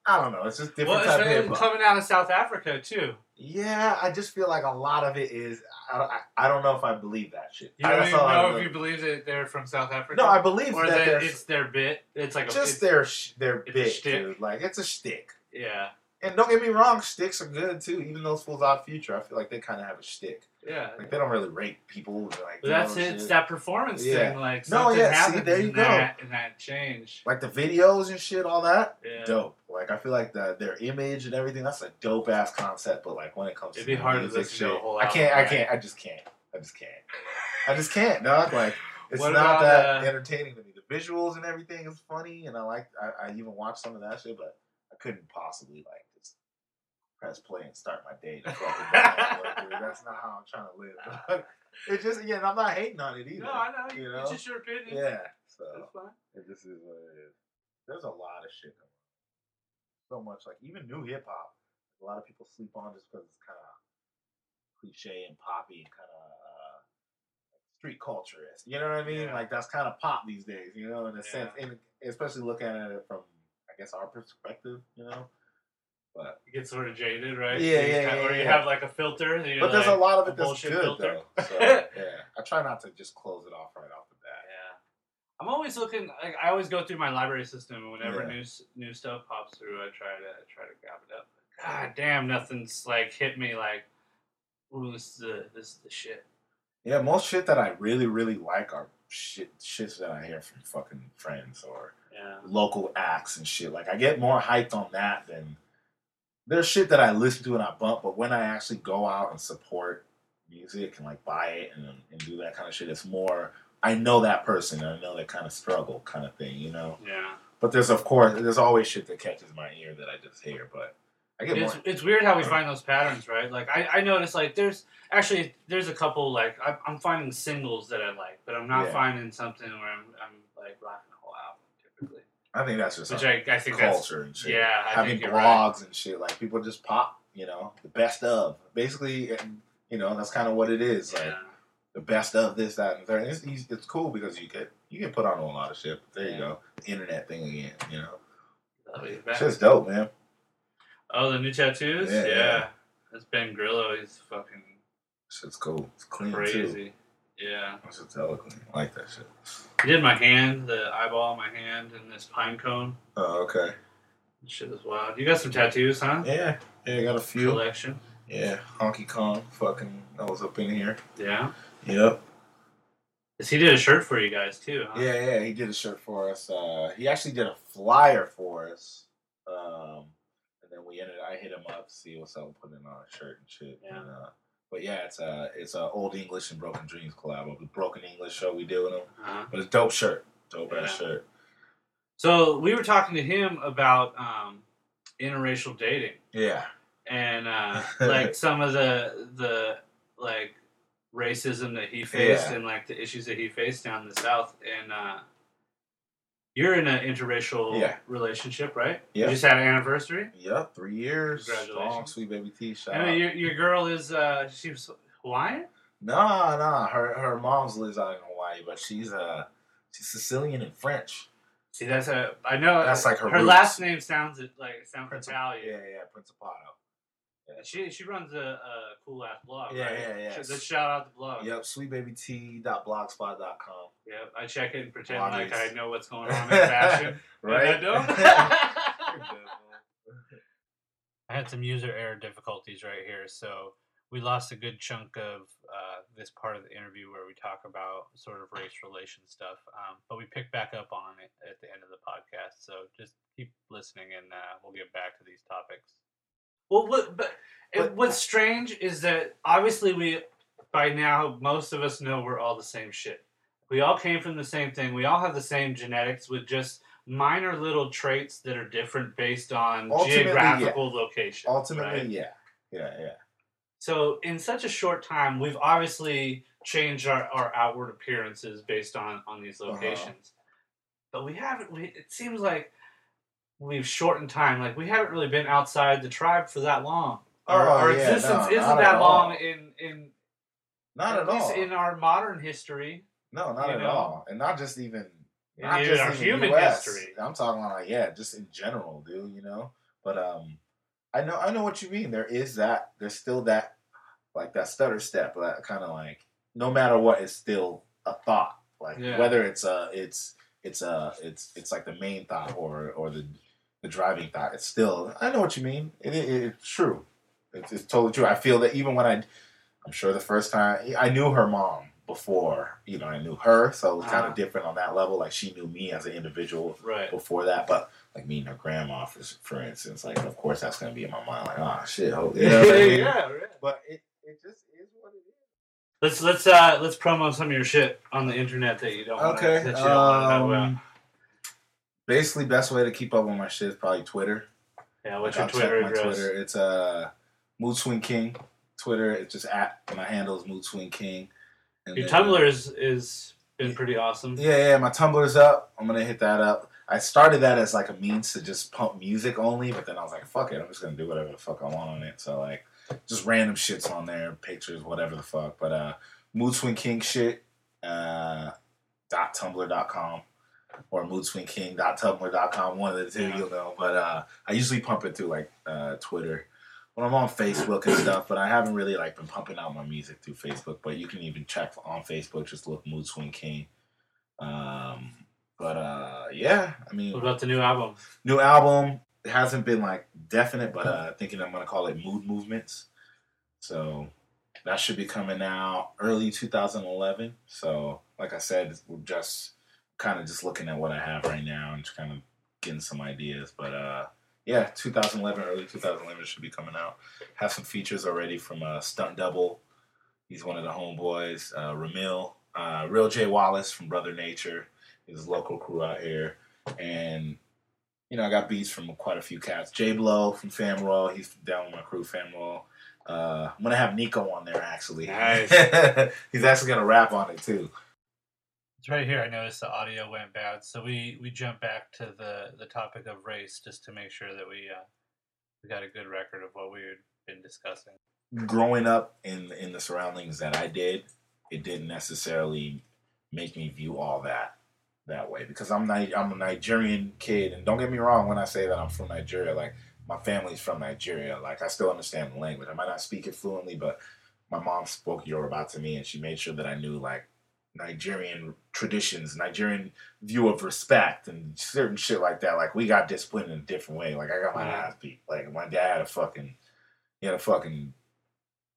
I don't know. It's just different Well, type of it's hip hop. coming out of South Africa too. Yeah, I just feel like a lot of it is. I don't, I, I don't know if I believe that shit. You I don't just even saw know if you believe that they're from South Africa. No, I believe or that that it's their bit. It's like a just it's- their their a bit, dude. Like it's a shtick. yeah, And don't get me wrong, sticks are good too. Even those fools odd future, I feel like they kind of have a shtick. yeah. Like they don't really rape people. Like that's it. It's that performance Yeah. thing. Like No, yeah, see, there you go. that in that change. Like the videos and shit, all that. Yeah. Dope. Like I feel like the their image and everything. That's a dope ass concept. But like when it comes It'd to be the hard to music listen to a shit, whole I can't. album, I can't. I just can't. I just can't. I just can't, dog. Like it's What not that uh, entertaining to me. The visuals and everything is funny, and I like. I, I even watched some of that shit, but I couldn't possibly like just press play and start my day. To fucking like, dude, that's not how I'm trying to live. it just again, I'm not hating on it either. No, I know. You know? It's just your opinion. Yeah. So That's fine. it just is what it is. There's a lot of shit going. So much like even new hip hop. A lot of people sleep on just because it's kind of cliche and poppy and kind of uh, like street culture is. You know what I mean? Yeah. Like that's kind of pop these days. You know, in a Yeah. sense, and especially looking at it from I guess our perspective. You know, but You get sort of jaded, right? Yeah, You yeah, kinda- yeah, Or you yeah. have like a filter. but there's a lot of it that's good filter. though. So yeah, I try not to just close it off right off. Yeah. I'm always looking. Like, I always go through my library system, and whenever Yeah. new new stuff pops through, I try to I try to grab it up. God damn, nothing's like hit me like, ooh, this is the this is the shit. Yeah, most shit that I really, really like are shit shits that I hear from fucking friends or Yeah. local acts and shit. Like I get more hyped on that than there's shit that I listen to and I bump, but when I actually go out and support music and like buy it and, and do that kind of shit, it's more I know that person I know that kind of struggle kind of thing, you know. Yeah. But there's of course there's always shit that catches my ear that I just hear, but I get It's, more it's weird how we find those patterns, right? Like I, I noticed like there's actually there's a couple like I, I'm finding singles that I like, but I'm not Yeah. finding something where I'm I'm like rocking the whole album typically. I think that's just Which I, I think that's culture and shit. yeah. I having you're right. blogs and shit. Like people just pop, you know, the best of. Basically, you know, that's kind of what it is. Like Yeah. The best of this, that, and third. It's, it's cool because you get you can put on a lot of shit. There Yeah. you go, internet thing again. You know, back. shit's dope, man. Oh, the new tattoos? Yeah, Yeah. yeah. That's Ben Grillo. He's fucking Shit's cool. It's clean too. crazy. Yeah. That's just eloquent. I like that shit. He did my hand, the eyeball on my hand, and this pine cone. Oh, okay. Shit is wild. You got some tattoos, huh? Yeah, yeah, I got a few. Collection. Yeah, Honky Kong, fucking, that was up in here. Yeah. Yep. 'Cause he did a shirt for you guys too. Huh? Yeah, yeah, he did a shirt for us. Uh, he actually did a flyer for us. Um, and then we ended. I hit him up to see what's up, putting on a shirt and shit. Yeah. And, uh, but yeah, it's a it's a old English and Broken Dreams collab. The Broken English show we did with him. Uh-huh. But it's a dope shirt, dope Yeah. ass shirt. So we were talking to him about um, interracial dating Yeah, and uh, like some of the the like racism that he faced Yeah. and like the issues that he faced down in the south. And uh, you're in an interracial Yeah. relationship, right? Yeah. You just had an anniversary. yep, three years. Congratulations. Strong, sweet baby T. Shout I mean, out. your your girl is uh, she was Hawaiian. Nah, nah. Her her mom's lives out in Hawaii, but she's uh she's Sicilian and French. See, that's a I know. That's like her Her roots. last name sounds like sounds Princip- Italian. Yeah, yeah, Principato. And She she runs a, a cool ass blog. Yeah, right? yeah, yeah. Let's shout out the blog. Yep, sweetbabyt.blogspot.com. Yep, I check it and pretend Blog like I know what's going on in fashion. Right? I don't. I had some user error difficulties right here, so we lost a good chunk of uh, this part of the interview where we talk about sort of race relation stuff. Um, but we pick back up on it at the end of the podcast, so just keep listening, and uh, we'll get back to these topics. Well, what, but, But- what's strange is that obviously we, by now, most of us know we're all the same shit. We all came from the same thing. We all have the same genetics with just minor little traits that are different based on Ultimately, yeah. geographical location. Ultimately, right? yeah. Yeah, yeah. So in such a short time, we've obviously changed our, our outward appearances based on on these Uh-huh. locations. But we haven't. We, it seems like we've shortened time. Like we haven't really been outside the tribe for that long. Our, Oh, our yeah, existence no, isn't that long in in Not at, least all. in our modern history. no, not at know? all. And not just even In not even just our in human US. history. I'm talking about like yeah, just in general, dude, you know? But um I know I know what you mean. There is that there's still that like that stutter step, that kind of like no matter what it's still a thought. Like Yeah. whether it's a it's it's a it's it's like the main thought or or the the driving thought. It's still I know what you mean. It, it, it's true. It's, it's totally true. I feel that even when I I'm sure the first time I knew her mom before, you know, I knew her, so it was kind of ah. different on that level. Like she knew me as an individual Right. before that, but like meeting her grandma, for for instance, like of course that's gonna be in my mind. Like, oh shit, oh, you know what I mean? yeah, right. But it it just is what it is. Let's let's uh let's promo some of your shit on the internet that you don't wanna, Okay. that you don't want to know about. Um, Basically, best way to keep up with my shit is probably Twitter. Yeah, what's Like, your I'll check Twitter my address? Twitter. It's uh, Mood Swing King. Twitter. It's just at my handle is Mood Swing King. And Your then- Tumblr is is been pretty awesome. Yeah, yeah, my Tumblr's up. I'm gonna hit that up. I started that as like a means to just pump music only, but then I was like, fuck it, I'm just gonna do whatever the fuck I want on it. So like, just random shits on there, pictures, whatever the fuck. But uh, Mood Swing King shit. Uh, dot tumblr dot com or moodswingking dot tumblr. One of the two, Yeah. you'll know. But uh, I usually pump it through like uh, Twitter when I'm on Facebook and stuff. But I haven't really like been pumping out my music through Facebook. But you can even check on Facebook. Just look Mood Swing King. Um, but uh, yeah, I mean, What about the new album? new album it hasn't been like definite, but uh, thinking I'm gonna call it Mood Movements. So that should be coming out early 2011. So like I said, we're just kind of just looking at what I have right now and just kind of getting some ideas. But uh, yeah, 2011, early 2011 should be coming out. Have some features already from uh, Stunt Double. He's one of the homeboys. Uh, Ramil, uh, Real J Wallace from Brother Nature. His local crew out here, and you know I got beats from quite a few cats. J Blow from Famroll. He's down with my crew, Famroll. Uh, I'm gonna have Nico on there actually. Nice. He's actually gonna rap on it too. It's right here. I noticed the audio went bad, so we we jump back to the the topic of race just to make sure that we uh, we got a good record of what we had been discussing. growing up in in the surroundings that I did, it didn't necessarily make me view all that that way because I'm I'm a Nigerian kid, and don't get me wrong when I say that I'm from Nigeria, like my family's from Nigeria, like I still understand the language. I might not speak it fluently, but my mom spoke Yoruba to me, and she made sure that I knew like Nigerian traditions, Nigerian view of respect, and certain shit like that. Like we got disciplined in a different way. Like I got my ass beat. Like my dad had a fucking, he had a fucking,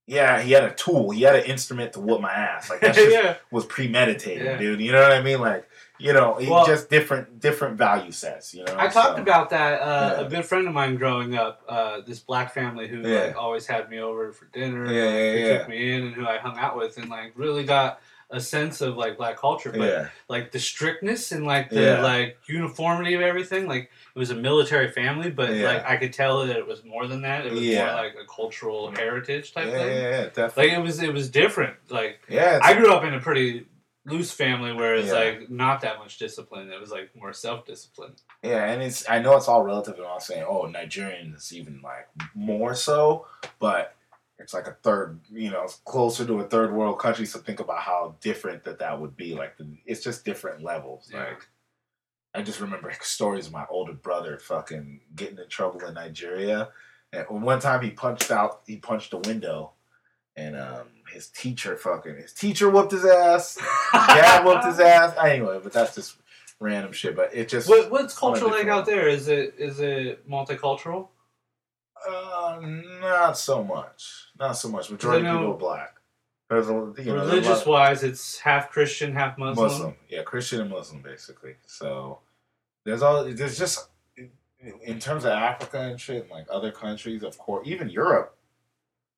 yeah, he had a tool. He had an instrument to whoop my ass. Like that shit yeah. was premeditated, Yeah. dude. You know what I mean? Like you know, Well- just different different value sets. You know, I talked So, about that. Uh, Yeah. A good friend of mine growing up, uh, this black family who like always had me over for dinner, yeah, yeah. took me in, and who I hung out with, and like really got a sense of like black culture. But Yeah, like the strictness and like the Yeah. like uniformity of everything, like it was a military family, but Yeah. like I could tell that it was more than that. It was more like a cultural heritage type thing. yeah, definitely. Like it was, it was different. Like yeah, I grew up in a pretty loose family where it's like not that much discipline. It was like more self discipline. Yeah, and it's I know it's all relative. and I'm not saying oh Nigerians even like more so, but it's like a third, you know, closer to a third world country. So think about how different that that would be. Like the, it's just different levels. Yeah. Like I just remember stories of my older brother fucking getting in trouble in Nigeria, and one time he punched out, he punched a window, and um his teacher fucking his teacher whooped his ass, dad whooped his ass. Anyway, but that's just random shit. But it just What, what's cultural like out there? Is it is it multicultural? Uh, not so much. Not so much. Majority of people are black. A, you know, Religious wise, it's half Christian, half Muslim. Muslim. Yeah, Christian and Muslim basically. So there's all there's just in terms of Africa and shit, and like other countries, of course, even Europe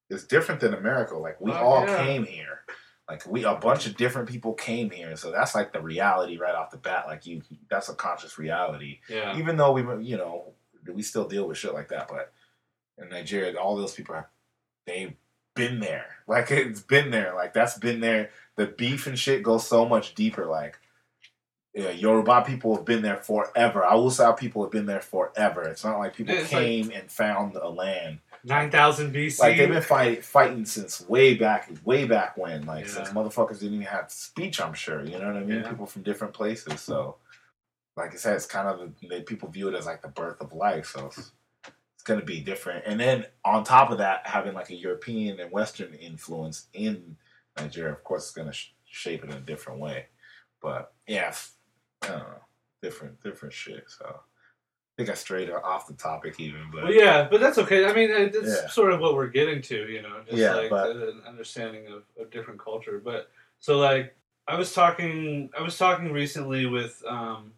is different than America. Like we Oh, all yeah. came here. Like we a bunch of different people came here, so that's like the reality right off the bat. Like you, that's a conscious reality. Yeah. even though we you know we still deal with shit like that but in nigeria all those people have they've been there like it's been there like that's been there the beef and shit goes so much deeper like yeah, Yoruba people have been there forever. Hausa people have been there forever. It's not like people It's like- came and found a land. Nine thousand BC. Like they've been fight, fighting since way back, way back when. Like Yeah. since motherfuckers didn't even have speech. I'm sure you know what I mean. Yeah. People from different places. So, like I said, it's kind of they, people view it as like the birth of life. So it's, it's gonna be different. And then on top of that, having like a European and Western influence in Nigeria, of course, it's gonna sh- shape it in a different way. But yeah, I don't know, different different shit. So I think I strayed off the topic even, but Well, yeah, but that's okay. I mean, that's Yeah. sort of what we're getting to, you know, just Yeah, like but- an understanding of, of different culture. But so, like, I was talking, I was talking recently with um,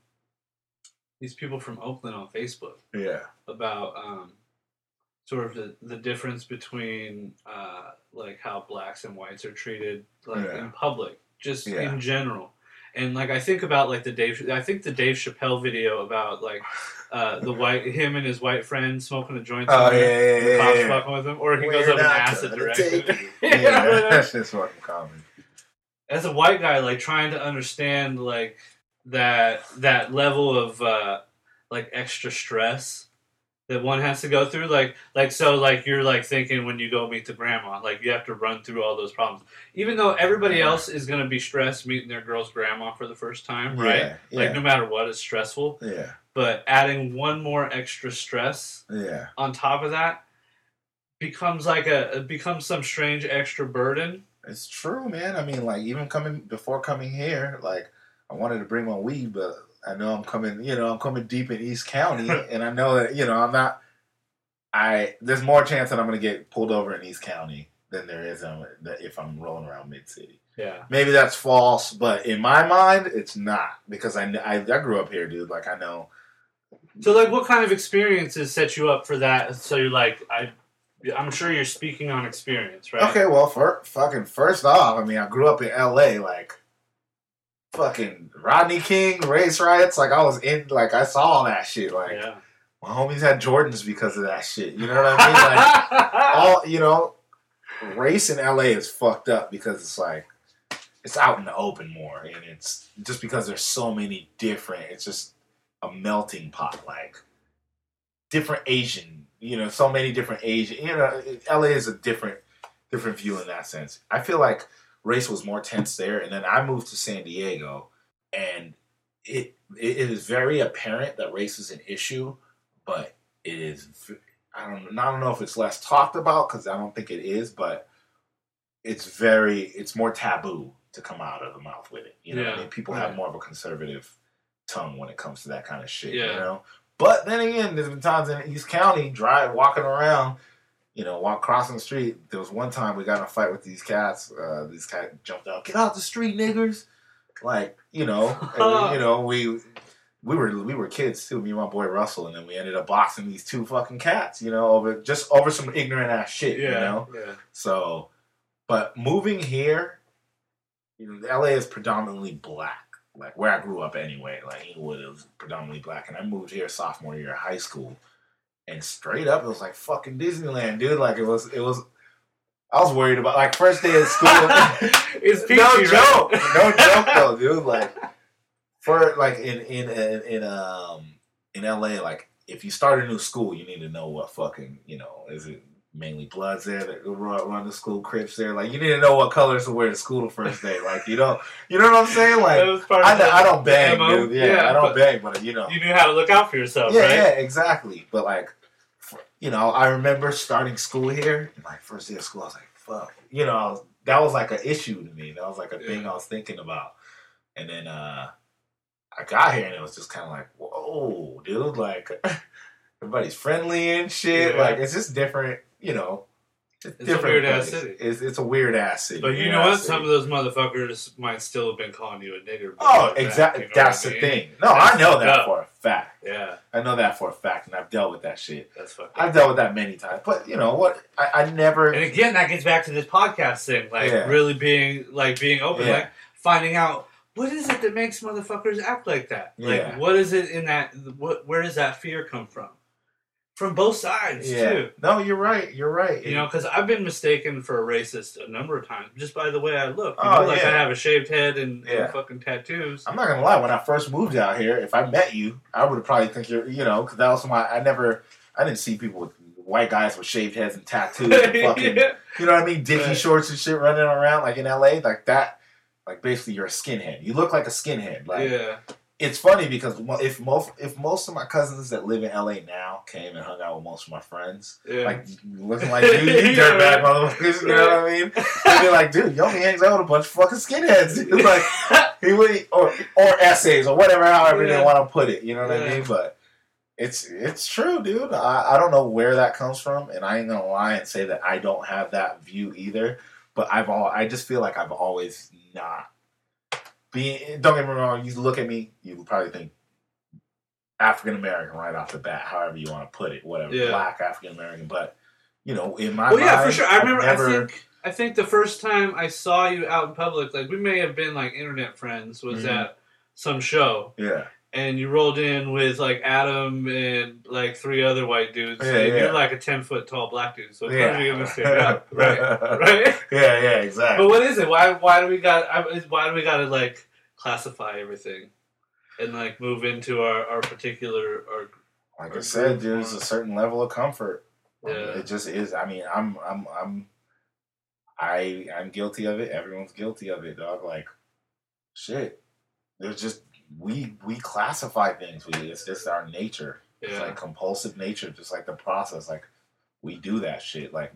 these people from Oakland on Facebook yeah, about um, sort of the, the difference between uh, like how blacks and whites are treated like Yeah. in public, just Yeah. in general. And like I think about like the Dave, I think the Dave Chappelle video about like uh, the white him and his white friend smoking a joint. Oh yeah, yeah, the yeah. cops yeah. fucking with him, or he We're goes up and acid directed. Yeah, that's just fucking common. As a white guy, like trying to understand like that that level of uh, like extra stress that one has to go through, like like so like you're like thinking when you go meet the grandma, like you have to run through all those problems, even though everybody else is gonna be stressed meeting their girl's grandma for the first time, right? Yeah, Like no matter what, it's stressful. Yeah, But adding one more extra stress yeah, on top of that becomes like a it becomes some strange extra burden. it's true, man. I mean, like even coming before coming here, like I wanted to bring my weed, but I know I'm coming. You know, I'm coming deep in East County, and I know that you know I'm not. I there's more chance that I'm gonna get pulled over in East County than there is that if I'm rolling around Mid City. Yeah. Maybe that's false, but in my mind, it's not because I, I I grew up here, dude. Like I know So like what kind of experiences set you up for that? So you're like I I'm sure you're speaking on experience, right? Okay, well, for fucking first off, I mean, I grew up in L.A. Like, fucking Rodney King race riots. Like, I was in, like, I saw all that shit. Like, Yeah. my homies had Jordans because of that shit. You know what I mean? Like, all you know, race in L.A. is fucked up because it's like it's out in the open more, and it's just because there's so many different. It's just a melting pot, like different Asian. You know, so many different Asian. You know, L.A. is a different different view in that sense. I feel like race was more tense there, and then I moved to San Diego, and it it is very apparent that race is an issue, but it is. I don't. I don't know if it's less talked about because I don't think it is, but it's very it's more taboo to come out of the mouth with it. You know, what I mean, people have more of a conservative tongue when it comes to that kind of shit. You know, but then again, there's been times in East County, drive walking around. You know, walk crossing the street. There was one time we got in a fight with these cats. Uh, these cats jumped out, get out the street, niggers! Like, you know, and, you know, we we were we were kids too, me and my boy Russell, and then we ended up boxing these two fucking cats, you know, over just over some ignorant ass shit, Yeah, you know. yeah, So, but moving here, you know, LA is predominantly black. Like where I grew up anyway, like Inglewood, it was predominantly black, and I moved here sophomore year of high school, and straight up, it was like fucking Disneyland, dude. Like it was, it was. I was worried about like first day of school. it's peachy, no right? joke, no joke though, dude. Like for like in in in, in um in LA, like if you start a new school, you need to know what fucking you know is it mainly Bloods there that run, run the school, Crips there. Like you need to know what colors to wear to school the first day. Like you don't, you know what I'm saying? Like I, the I don't bang, dude. Yeah, I don't but bang, but you know, You knew how to look out for yourself, yeah, right? yeah, exactly. But like, you know, I remember starting school here, my first day of school, I was like, "Fuck," you know, that was like an issue to me. That was like a thing I was thinking about. And then uh I got here, and it was just kind of like, "Whoa, dude!" Like everybody's friendly and shit. Yeah. Like it's just different, you know. It's, It's a different weird-ass city. It's, it's a weird ass city. But you weird know what? city. Some of those motherfuckers might still have been calling you a nigger. Oh, that, exactly. you know That's the mean? thing. No, That's I know that up. for a fact. Yeah, I know that for a fact, and I've dealt with that shit. that's fucked up. I've dealt with that many times. But you know what? I, I never. And again, that gets back to this podcast thing, like Yeah. really being like being open, Yeah. like finding out what is it that makes motherfuckers act like that. Yeah. Like, what is it in that? What where does that fear come from? From both sides yeah. too. No, you're right. You're right. You know, because I've been mistaken for a racist a number of times just by the way I look. You Oh, know, like yeah. I have a shaved head and, and fucking tattoos. I'm not gonna lie. When I first moved out here, if I met you, I would have probably think you're. You know, because that was my. I never. I didn't see people with white guys with shaved heads and tattoos. And fucking, yeah. You know what I mean? Dicky Right. shorts and shit running around like in LA, like that. Like basically, you're a skinhead. You look like a skinhead. Like yeah. It's funny because if most if most of my cousins that live in LA now came and hung out with most of my friends, Yeah. like looking like you, you dirtbag motherfuckers, you know what I mean? They'd be like, dude, Yomi hangs out with a bunch of fucking skinheads. It's like he would, or or essays or whatever, however Yeah. they want to put it. You know what I mean? But it's it's true, dude. I, I don't know where that comes from, and I ain't gonna lie and say that I don't have that view either. But I've all I just feel like I've always not being. Don't get me wrong. You look at me, you would probably think African American right off the bat, however you want to put it, whatever, Yeah. black African American. But you know, in my Well, yeah, mind, for sure. I remember. never- I think. I think the first time I saw you out in public, like we may have been like internet friends, was Mhm. at some show, yeah, and you rolled in with like Adam and like three other white dudes. Yeah, and yeah. you're like a ten foot tall black dude, so yeah, course you're gonna stand out, right? Right. Yeah, yeah, exactly. But what is it? Why? Why do we got? Why do we got to like classify everything and like move into our our particular our like or I said, there's or- a certain level of comfort. Yeah. It just is. I mean, I'm, I'm, I'm, I, I'm guilty of it. Everyone's guilty of it, dog. Like, shit. There's just we we classify things. We it's just our nature. It's like compulsive nature, just like the process. Like we do that shit. Like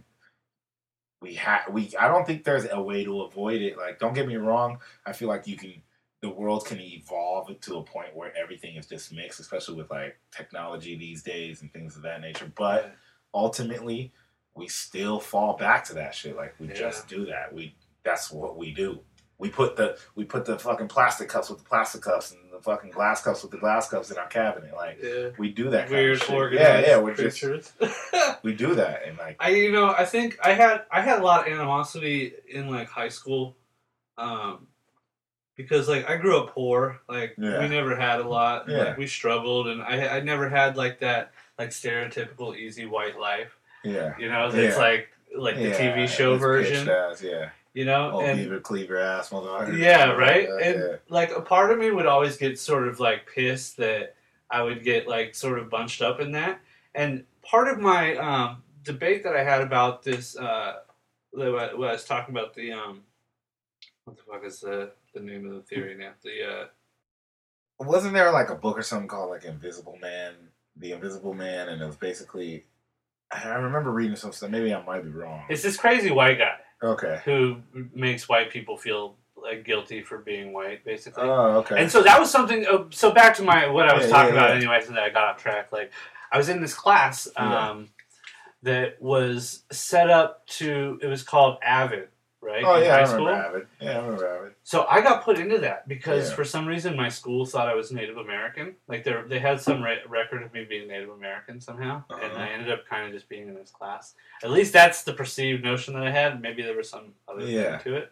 we have we. I don't think there's a way to avoid it. Like, don't get me wrong. I feel like you can. The world can evolve to a point where everything is just mixed, especially with like technology these days and things of that nature. But ultimately, we still fall back to that shit. Like we Yeah. just do that. We that's what we do. We put the we put the fucking plastic cups with the plastic cups and fucking glass cups with the glass cups in our cabinet. Like yeah we do that kind weird of shit. Yeah, organized yeah. We're just creatures. we do that and like I you know I think I had I had a lot of animosity in like high school, um, because like I grew up poor. Like Yeah. we never had a lot. Yeah. Like we struggled, and I I never had like that like stereotypical easy white life. yeah. You know, that's Yeah. like like the TV show it's version. pitched as, yeah. You know, Oh, and beaver cleaver ass motherfucker. yeah, right. Yeah, and yeah. like a part of me would always get sort of like pissed that I would get like sort of bunched up in that. And part of my um, debate that I had about this, uh, I I was talking about the um, what the fuck is the the name of the theory now? The uh, Wasn't there like a book or something called like Invisible Man, The Invisible Man, and it was basically I remember reading some stuff. Maybe I might be wrong. it's this crazy white guy. Okay. who makes white people feel like guilty for being white, basically. Oh, okay. And so that was something. uh, So back to my what I was Yeah, talking yeah, about, yeah. anyways, and then I got off track. Like I was in this class um, that was set up to. It was called Avid, right? oh in yeah, I remember school. Avid. Yeah, I remember Avid. So I got put into that because Yeah. for some reason my school thought I was Native American. Like they they had some re- record of me being Native American somehow, and Uh-huh. I ended up kind of just being in this class. At least that's the perceived notion that I had. Maybe there was some other Yeah. thing to it,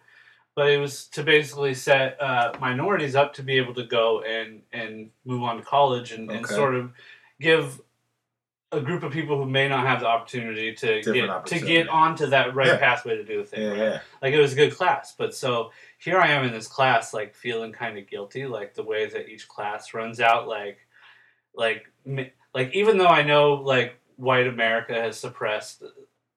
but it was to basically set uh, minorities up to be able to go and and move on to college and, and sort of give. A group of people who may not have the opportunity to Different get to get onto that right Yeah. pathway to do the thing. Yeah, right? yeah. like it was a good class but so here i am in this class like feeling kind of guilty like the way that each class runs out like like like even though i know like white america has suppressed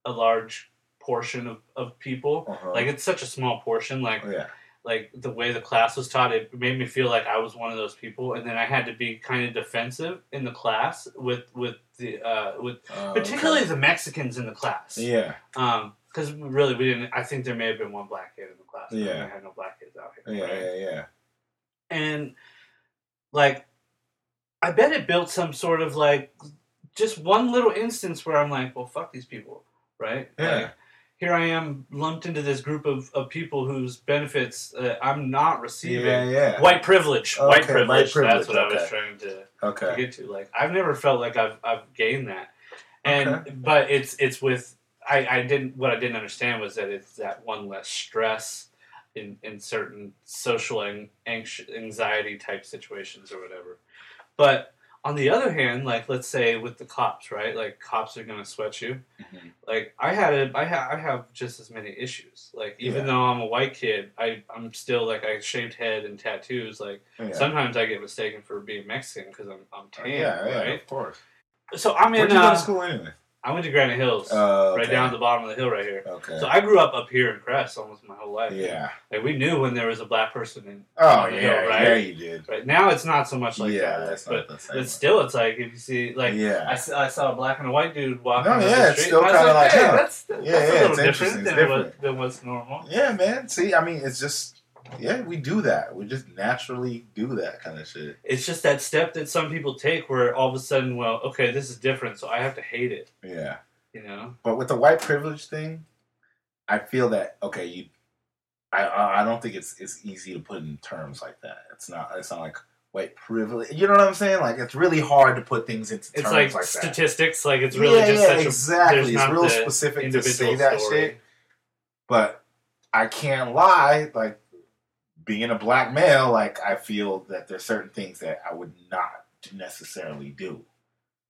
a large portion of, of people Uh-huh. like it's such a small portion like Oh, yeah. Like the way the class was taught it made me feel like i was one of those people and then i had to be kind of defensive in the class with with the uh with Oh, particularly okay. the mexicans in the class Yeah. um, because really we didn't. I think there may have been one black kid in the class. Yeah. we had no black kids out here. Yeah, right? yeah, yeah. And like, I bet it built some sort of like just one little instance where I'm like, well, fuck these people, right? Yeah. Like, here I am lumped into this group of, of people whose benefits uh, I'm not receiving. Yeah, yeah. White privilege, Okay, white white privilege. That's privilege, what I was trying to to get to. Like I've never felt like I've I've gained that, and Okay. but it's it's with I I didn't what I didn't understand was that it's that one less stress in in certain social anxiety type situations or whatever. But on the other hand, like let's say with the cops, right? Like cops are gonna sweat you. Mhm. Like I had a, I ha- I have just as many issues. Like even Yeah. though I'm a white kid, I I'm still like I shaved head and tattoos. Like Yeah. sometimes I get mistaken for being Mexican because I'm I'm tan, yeah, yeah, right? of course. So I'm Where'd in. you go Uh, to school anyway? I went to Granite Hills, Uh, right down at the bottom of the hill, right here. Okay. So I grew up up here in Crest almost my whole life. yeah. like we knew when there was a black person in. Oh yeah, hill, right? yeah, you did. Right now, it's not so much like yeah, that. that's but not the same. but still, it's like if you see like yeah. I saw a black and a white dude walking No, down yeah, the it's street. still I was kinda like, hey, huh. that's, that's Yeah, a yeah, little it's different than, it's What, different. than what's normal. Yeah, man. See, I mean, it's just yeah, we do that. We just naturally do that kind of shit. It's just that step that some people take where all of a sudden, well, okay, this is different, so I have to hate it. Yeah. You know? But with the white privilege thing, I feel that okay, you, I I don't think it's it's easy to put in terms like that. It's not it's not like white privilege. You know what I'm saying? Like it's really hard to put things into It's terms like, like, that. statistics, like it's really yeah, just yeah, such a exactly. there's It's real specific to say that story. shit. But I can't lie. Like being a black male, like I feel that there's certain things that I would not necessarily do.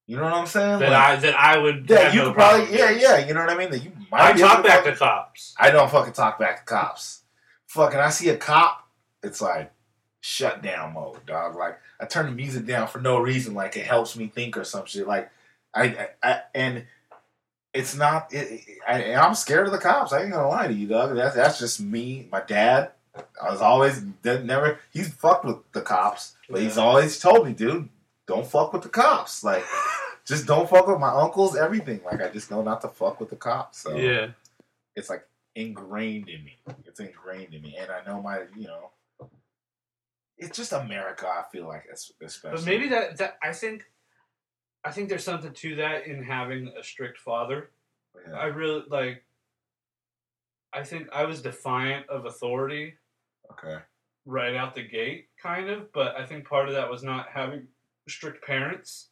You know what I'm saying? that Like, I that I would that you no could probably yeah yeah. You know what I mean? That you might I talk back to cops. I don't fucking talk back to cops. Fucking, I see a cop, it's like shut down mode, dog. Like I turn the music down for no reason, like it helps me think or some shit. Like I, I, I and it's not. It, I, I'm scared of the cops. I ain't gonna lie to you, dog. That's that's just me. My dad, I was always never. He's fucked with the cops, but he's always told me, dude, don't fuck with the cops. Like. Just don't fuck with my uncles, everything. Like I just know not to fuck with the cops. So Yeah. it's like ingrained in me. It's ingrained in me, and I know my, you know, it's just America. I feel like it's especially. But maybe that that I think I think there's something to that in having a strict father. I really like I think I was defiant of authority Okay. right out the gate, kind of, but I think part of that was not having strict parents.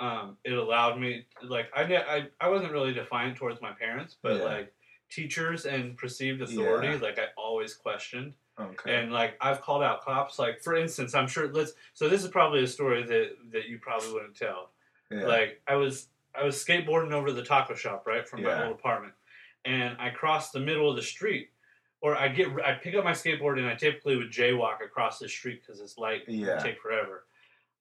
Um, it allowed me like I, I I wasn't really defiant towards my parents, but Yeah. like teachers and perceived authority, Yeah. like I always questioned. Okay. And like I've called out cops, like for instance, I'm sure let's so this is probably a story that that you probably wouldn't tell. yeah. Like I was I was skateboarding over to the taco shop right from my old apartment, and I crossed the middle of the street, or I get I pick up my skateboard and I typically would jaywalk across the street because it's light and Yeah. take forever.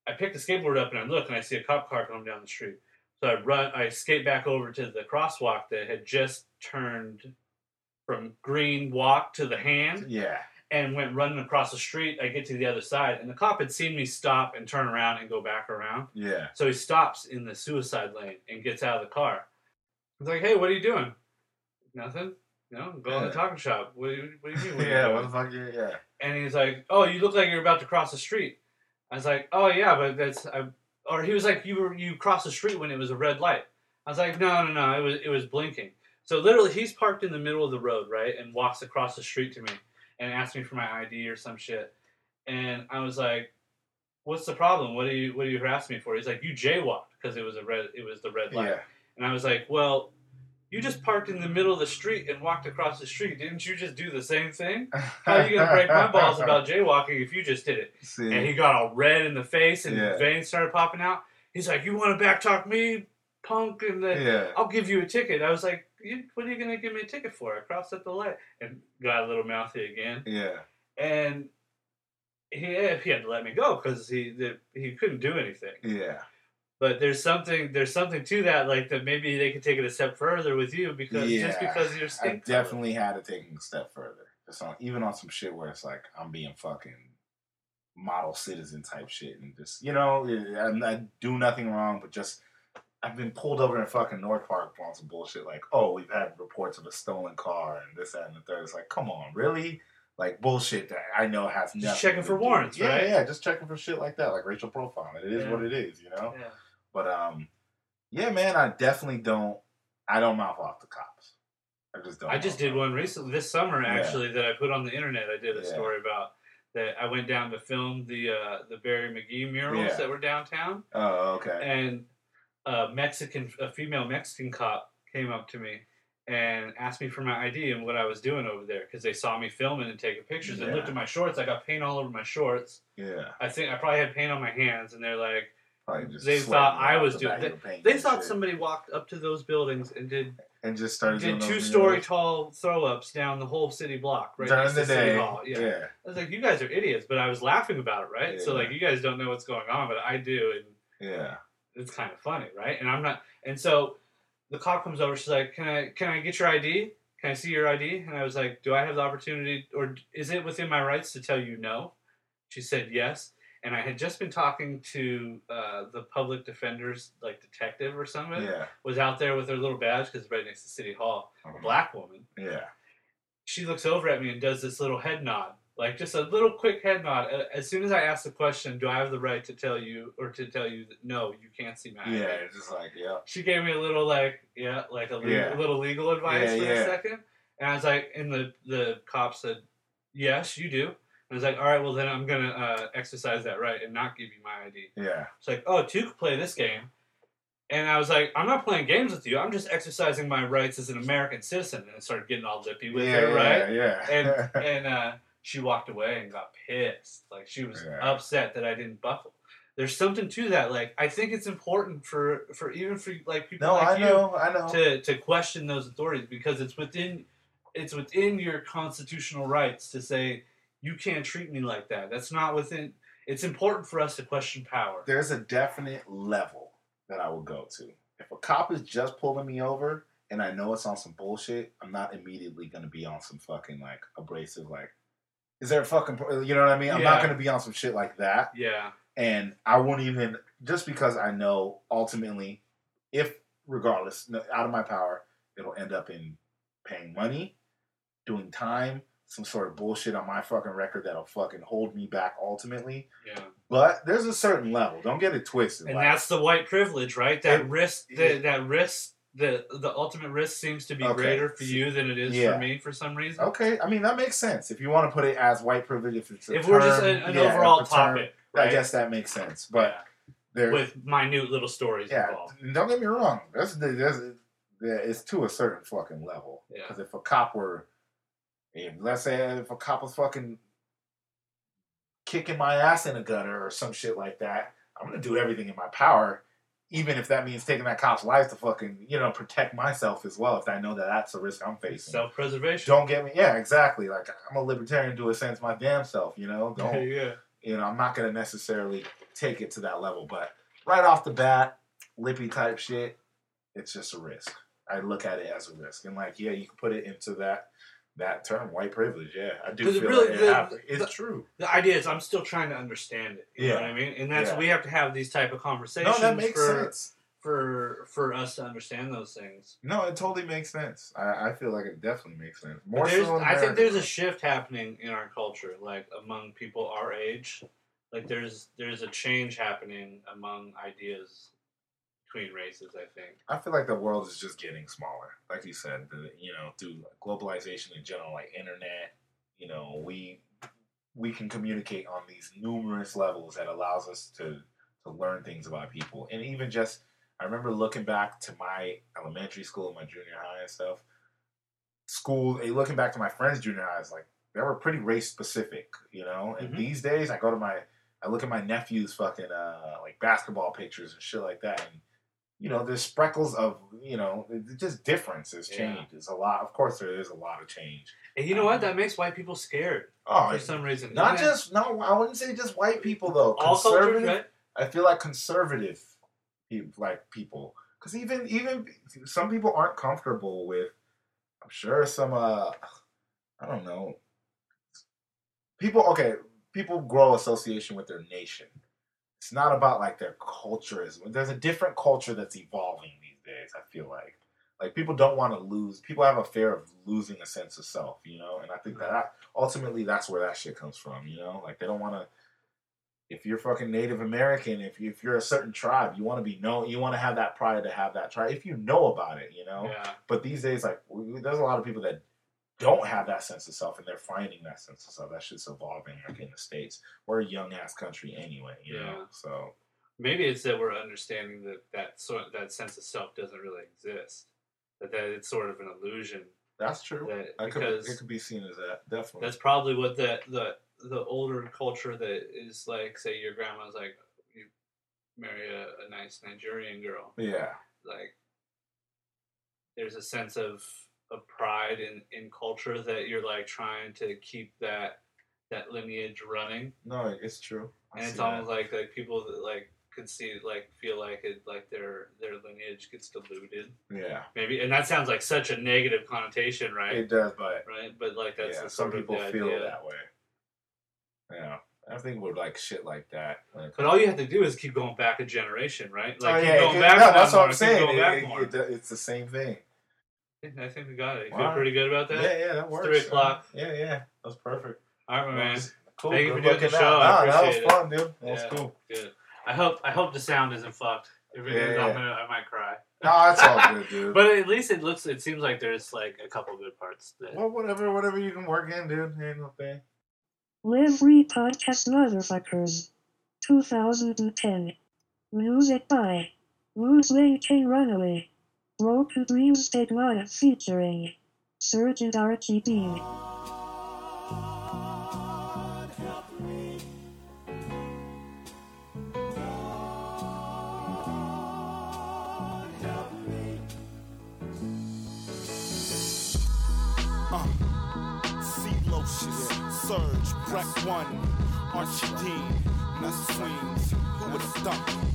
I pick the skateboard up and I look and I see a cop car coming down the street. So I run, I skate back over to the crosswalk that had just turned from green walk to the hand yeah. and went running across the street. I get to the other side, and the cop had seen me stop and turn around and go back around. Yeah. So he stops in the suicide lane and gets out of the car. He's like, "Hey, what are you doing?" Nothing. No, go in the taco shop. What do you, what do you mean? what yeah, what the fuck? You, yeah. and he's like, "Oh, you look like you're about to cross the street." I was like, "Oh yeah, but that's," I, or he was like, "You were you crossed the street when it was a red light." I was like, "No, no, no, it was it was blinking." So literally, he's parked in the middle of the road, right, and walks across the street to me and asks me for my ID or some shit, and I was like, "What's the problem? What do you what are you harassing me for?" He's like, "You jaywalked because it was a red it was the red light," Yeah. and I was like, "Well." You just parked in the middle of the street and walked across the street. Didn't you just do the same thing? How are you gonna break my balls about jaywalking if you just did it? See, And he got all red in the face and Yeah. veins started popping out. He's like, "You want to backtalk me, punk?" And then yeah. I'll give you a ticket. I was like, you, "What are you gonna give me a ticket for?" I crossed at the light and got a little mouthy again. Yeah. And he he had to let me go because he the, he couldn't do anything. Yeah. But there's something there's something to that, like that maybe they could take it a step further with you because Yeah. just because you're I definitely had to take it a step further. It's on, even on some shit where it's like I'm being fucking model citizen type shit, and just you know, I, I do nothing wrong, but just I've been pulled over in fucking North Park on some bullshit. Like, oh, we've had reports of a stolen car and this, that, and the third. It's like, come on, really? Like bullshit that I know has nothing. Just checking for do- warrants, yeah, right? Yeah, just checking for shit like that, like racial profiling. It is Yeah. what it is, you know. Yeah. But um, yeah, man, I definitely don't. I don't mouth off the cops. I just don't. I just did off. one recently this summer Yeah. actually that I put on the internet. I did a Yeah. story about that I went down to film the uh, the Barry McGee murals Yeah. that were downtown, Oh, okay. and a Mexican, a female Mexican cop came up to me and asked me for my ID and what I was doing over there because they saw me filming and taking pictures and Yeah. looked at my shorts. I got paint all over my shorts. Yeah, I think I probably had paint on my hands, and they're like. They thought I was doing- back of the paint they thought shit. somebody walked up to those buildings and did and just started did two story tall throw ups down the whole city block right during the day. Yeah. Yeah. I was like, you guys are idiots, but I was laughing about it, right? So like, you guys don't know what's going on, but I do, and yeah, it's kind of funny, right? And I'm not. And so the cop comes over. She's like, "Can I can I get your ID? Can I see your ID?" And I was like, "Do I have the opportunity, or is it within my rights to tell you no?" She said yes. And I had just been talking to uh, the public defender's like detective or something. yeah, Was out there with her little badge because right next to City Hall. A black woman yeah. she looks over at me and does this little head nod, like just a little quick head nod. As soon as I ask the question, "Do I have the right to tell you or to tell you that no, you can't see my Yeah, ID?" it's just like yeah, She gave me a little like yeah, like a le- Yeah. little legal advice Yeah, for yeah. a second, and I was like, and the the cop said, "Yes, you do." And I was like, "All right, well then I'm gonna uh, exercise that right and not give you my ID." yeah, It's like, "Oh, two could play this game." And I was like, I'm not playing games with you. I'm just exercising my rights as an American citizen. And I started getting all lippy with yeah, her, right? yeah, and yeah. and uh, she walked away and got pissed. Like she was Yeah. upset that I didn't buckle. There's something to that. Like I think it's important for for even for like people no, like I you know, I know. to to question those authorities because it's within it's within your constitutional rights to say you can't treat me like that. That's not within. It's important for us to question power. There's a definite level that I will go to. If a cop is just pulling me over and I know it's on some bullshit, I'm not immediately gonna be on some fucking like abrasive like. Is there a fucking, pro- you know what I mean? I'm not gonna be on some shit like that. Yeah, and I won't even just because I know ultimately, if regardless, out of my power, it'll end up in paying money, doing time, some sort of bullshit on my fucking record that'll fucking hold me back ultimately. yeah. But there's a certain level. Don't get it twisted. and like- that's the white privilege, right? That It- risk, yeah. that that risk, the the ultimate risk seems to be Okay. greater for you than it is Yeah. for me for some reason. okay. I mean that makes sense if you want to put it as white privilege. If it's a If we're just an, an yeah, overall a term, topic, I guess that makes sense. But there, with minute little stories Yeah, involved. don't get me wrong. That's the that's yeah, it's to a certain fucking level. Yeah. Because if a cop were, if, let's say if a cop was fucking kicking my ass in a gutter or some shit like that, I'm gonna do everything in my power, even if that means taking that cop's life to fucking you know protect myself as well. If I know that that's a risk I'm facing. Self preservation. don't get me. Yeah, exactly. Like I'm a libertarian to a sense, my damn self. You know, don't yeah. you know, I'm not gonna necessarily take it to that level, but right off the bat, lippy type shit, it's just a risk. I look at it as a risk, and like, yeah, you can put it into that that term, white privilege. Yeah, I do it feel really- like it the- It's the- true. The idea is I'm still trying to understand it. You know Yeah. what I mean? And that's Yeah. we have to have these type of conversations No, that makes for sense. for for us to understand those things. No, it totally makes sense. I, I feel like it definitely makes sense. More so I think there's a shift happening in our culture, like among people our age. Like there's there's a change happening among ideas between races. I think. I feel like the world is just getting smaller. Like you said, the, you know, through globalization in general, like internet, you know, we we can communicate on these numerous levels that allows us to to learn things about people, and even just I remember looking back to my elementary school, my junior high and stuff. School, eh, looking back to my friends' junior highs, like they were pretty race specific, you know. And Mhm. these days, I go to my, I look at my nephew's fucking uh like basketball pictures and shit like that, and you know, there's speckles of, you know, just differences, has Yeah. There's a lot. Of course, there is a lot of change. And you know what? That makes white people scared Oh, for some reason. not Yeah. just no. I wouldn't say just white people though. all cultures, Conservative. right? I feel like conservative, like people, because even even some people aren't comfortable with. I'm sure some uh, I don't know. People okay. People grow association with their nation. It's not about like their culture. Is there's a different culture that's evolving these days. I feel like like people don't want to lose. People have a fear of losing a sense of self, you know. And I think that ultimately that's where that shit comes from, you know. Like they don't want to if you're fucking Native American, if you, if you're a certain tribe, you want to be known. You want to have that pride to have that tribe. If you know about it, you know. Yeah. But these days, like there's a lot of people that don't have that sense of self, and they're finding that sense of self. That shit's evolving, like in the states. We're a young ass country anyway, you Yeah. know. So Maybe it's that we're understanding that that sort that sense of self doesn't really exist. That that it's sort of an illusion. that's true. That I could, because it could be seen as that, definitely. that's probably what the the the older culture that is like, say, your grandma's like, you marry a, a nice Nigerian girl, yeah, like there's a sense of of pride in in culture that you're like trying to keep that that lineage running no, it's true. I and it's see that. almost like like people that like could see like feel like it like their their lineage gets diluted yeah, maybe and that sounds like such a negative connotation right it does, but right but like that's yeah, the some people feel idea. that way. Yeah, I think with like shit like that. it but all you have to do is keep going back a generation right like oh, keep going it- back no, that's what I'm saying. It- it- it's the same thing. I think we got it you feel Wow. pretty good about that Yeah, yeah, that works. three man. o'clock. Yeah, yeah, that's perfect. all right my man Cool. Thank you for doing the out. show. I Nah, that was it. fun, dude. That was cool. good i hope i hope the sound isn't fucked if it Yeah, is, yeah. I'm gonna, i might cry No, that's all good, dude. but at least it looks it seems like there's like a couple good parts that well, whatever, whatever you can work in, dude. Ain't no thing. Live Free Podcast Motherfuckers. 2010. Music by Lose Lane K Runaway. Broken Dreams Stigmata featuring Sergeant Archie Bean. Uh, C-Locious, Surge, Breck One, Archie Dean, Nuss Swings, who would have thunk?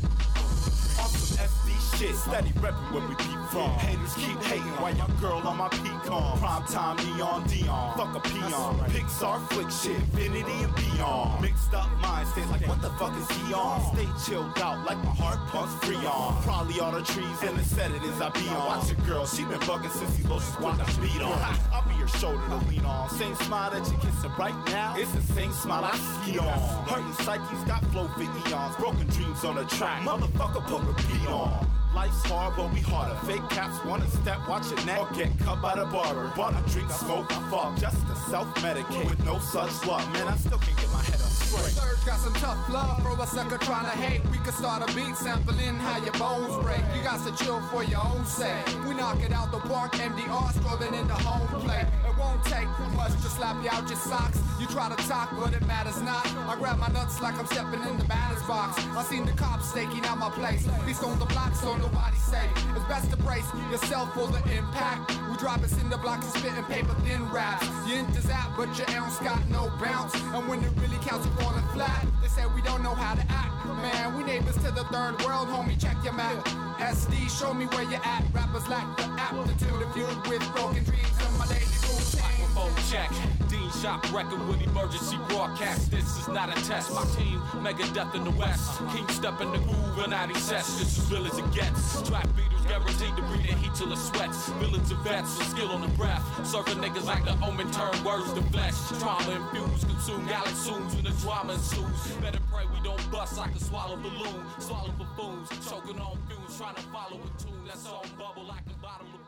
Shit, steady reppin' where we peep from. Haters keep hating while your girl on my pecan. Prime time neon Dion, fuck a peon. Pixar flick shit, infinity and beyond. Mixed up mind states like what the fuck is he on? Stay chilled out like my heart pumps free on. Probably all the trees and the set it is I be on. Watch your girl, she been bugging since he lost what I speed on. I'll be your shoulder to lean on. Same smile that you kissing right now, it's the same smile I ski on. Hurting psyches got flow for eons. Broken dreams on the track, motherfucker put repeat on. Life's hard, but we harder. Fake caps wanna step, watch your neck, or get cut by the barber. Wanna drink, smoke, I fuck, just to self-medicate with no such luck. Man, I still can't get my head up straight. Surge got some tough love for a sucker trying to hate. We could start a beat sampling how your bones break. You got to chill for your own sake. We knock it out the park, MDR strolling in the home plate. Won't take much to slap you out your socks. You try to talk, but it matters not. I grab my nuts like I'm stepping in the batter's box. I seen the cops staking out my place. Beast on the block, so nobody safe. It's best to brace yourself for the impact. We drop us in the block and spitting paper thin raps. You into zap, but your ounce got no bounce. And when it really counts, you're falling flat. They say we don't know how to act. Man, we neighbors to the third world, homie. Check your map. SD, show me where you at. Rappers lack the aptitude of you with broken dreams and my routine. Check, D King shop record with emergency broadcast. This is not a test. My team, mega death in the west. King step in the groove and out he. This is real as it gets. Trap beaters guaranteed to breathe the heat till it sweats. Villains and vets with skill on the breath. Serving niggas like the omen turn words to flesh. Trauma infused, consume galaxies when the drama ensues. Better pray we don't bust like a swallow balloon. Swallow buffoons, choking on fumes, trying to follow a tune that's on bubble like a bottle of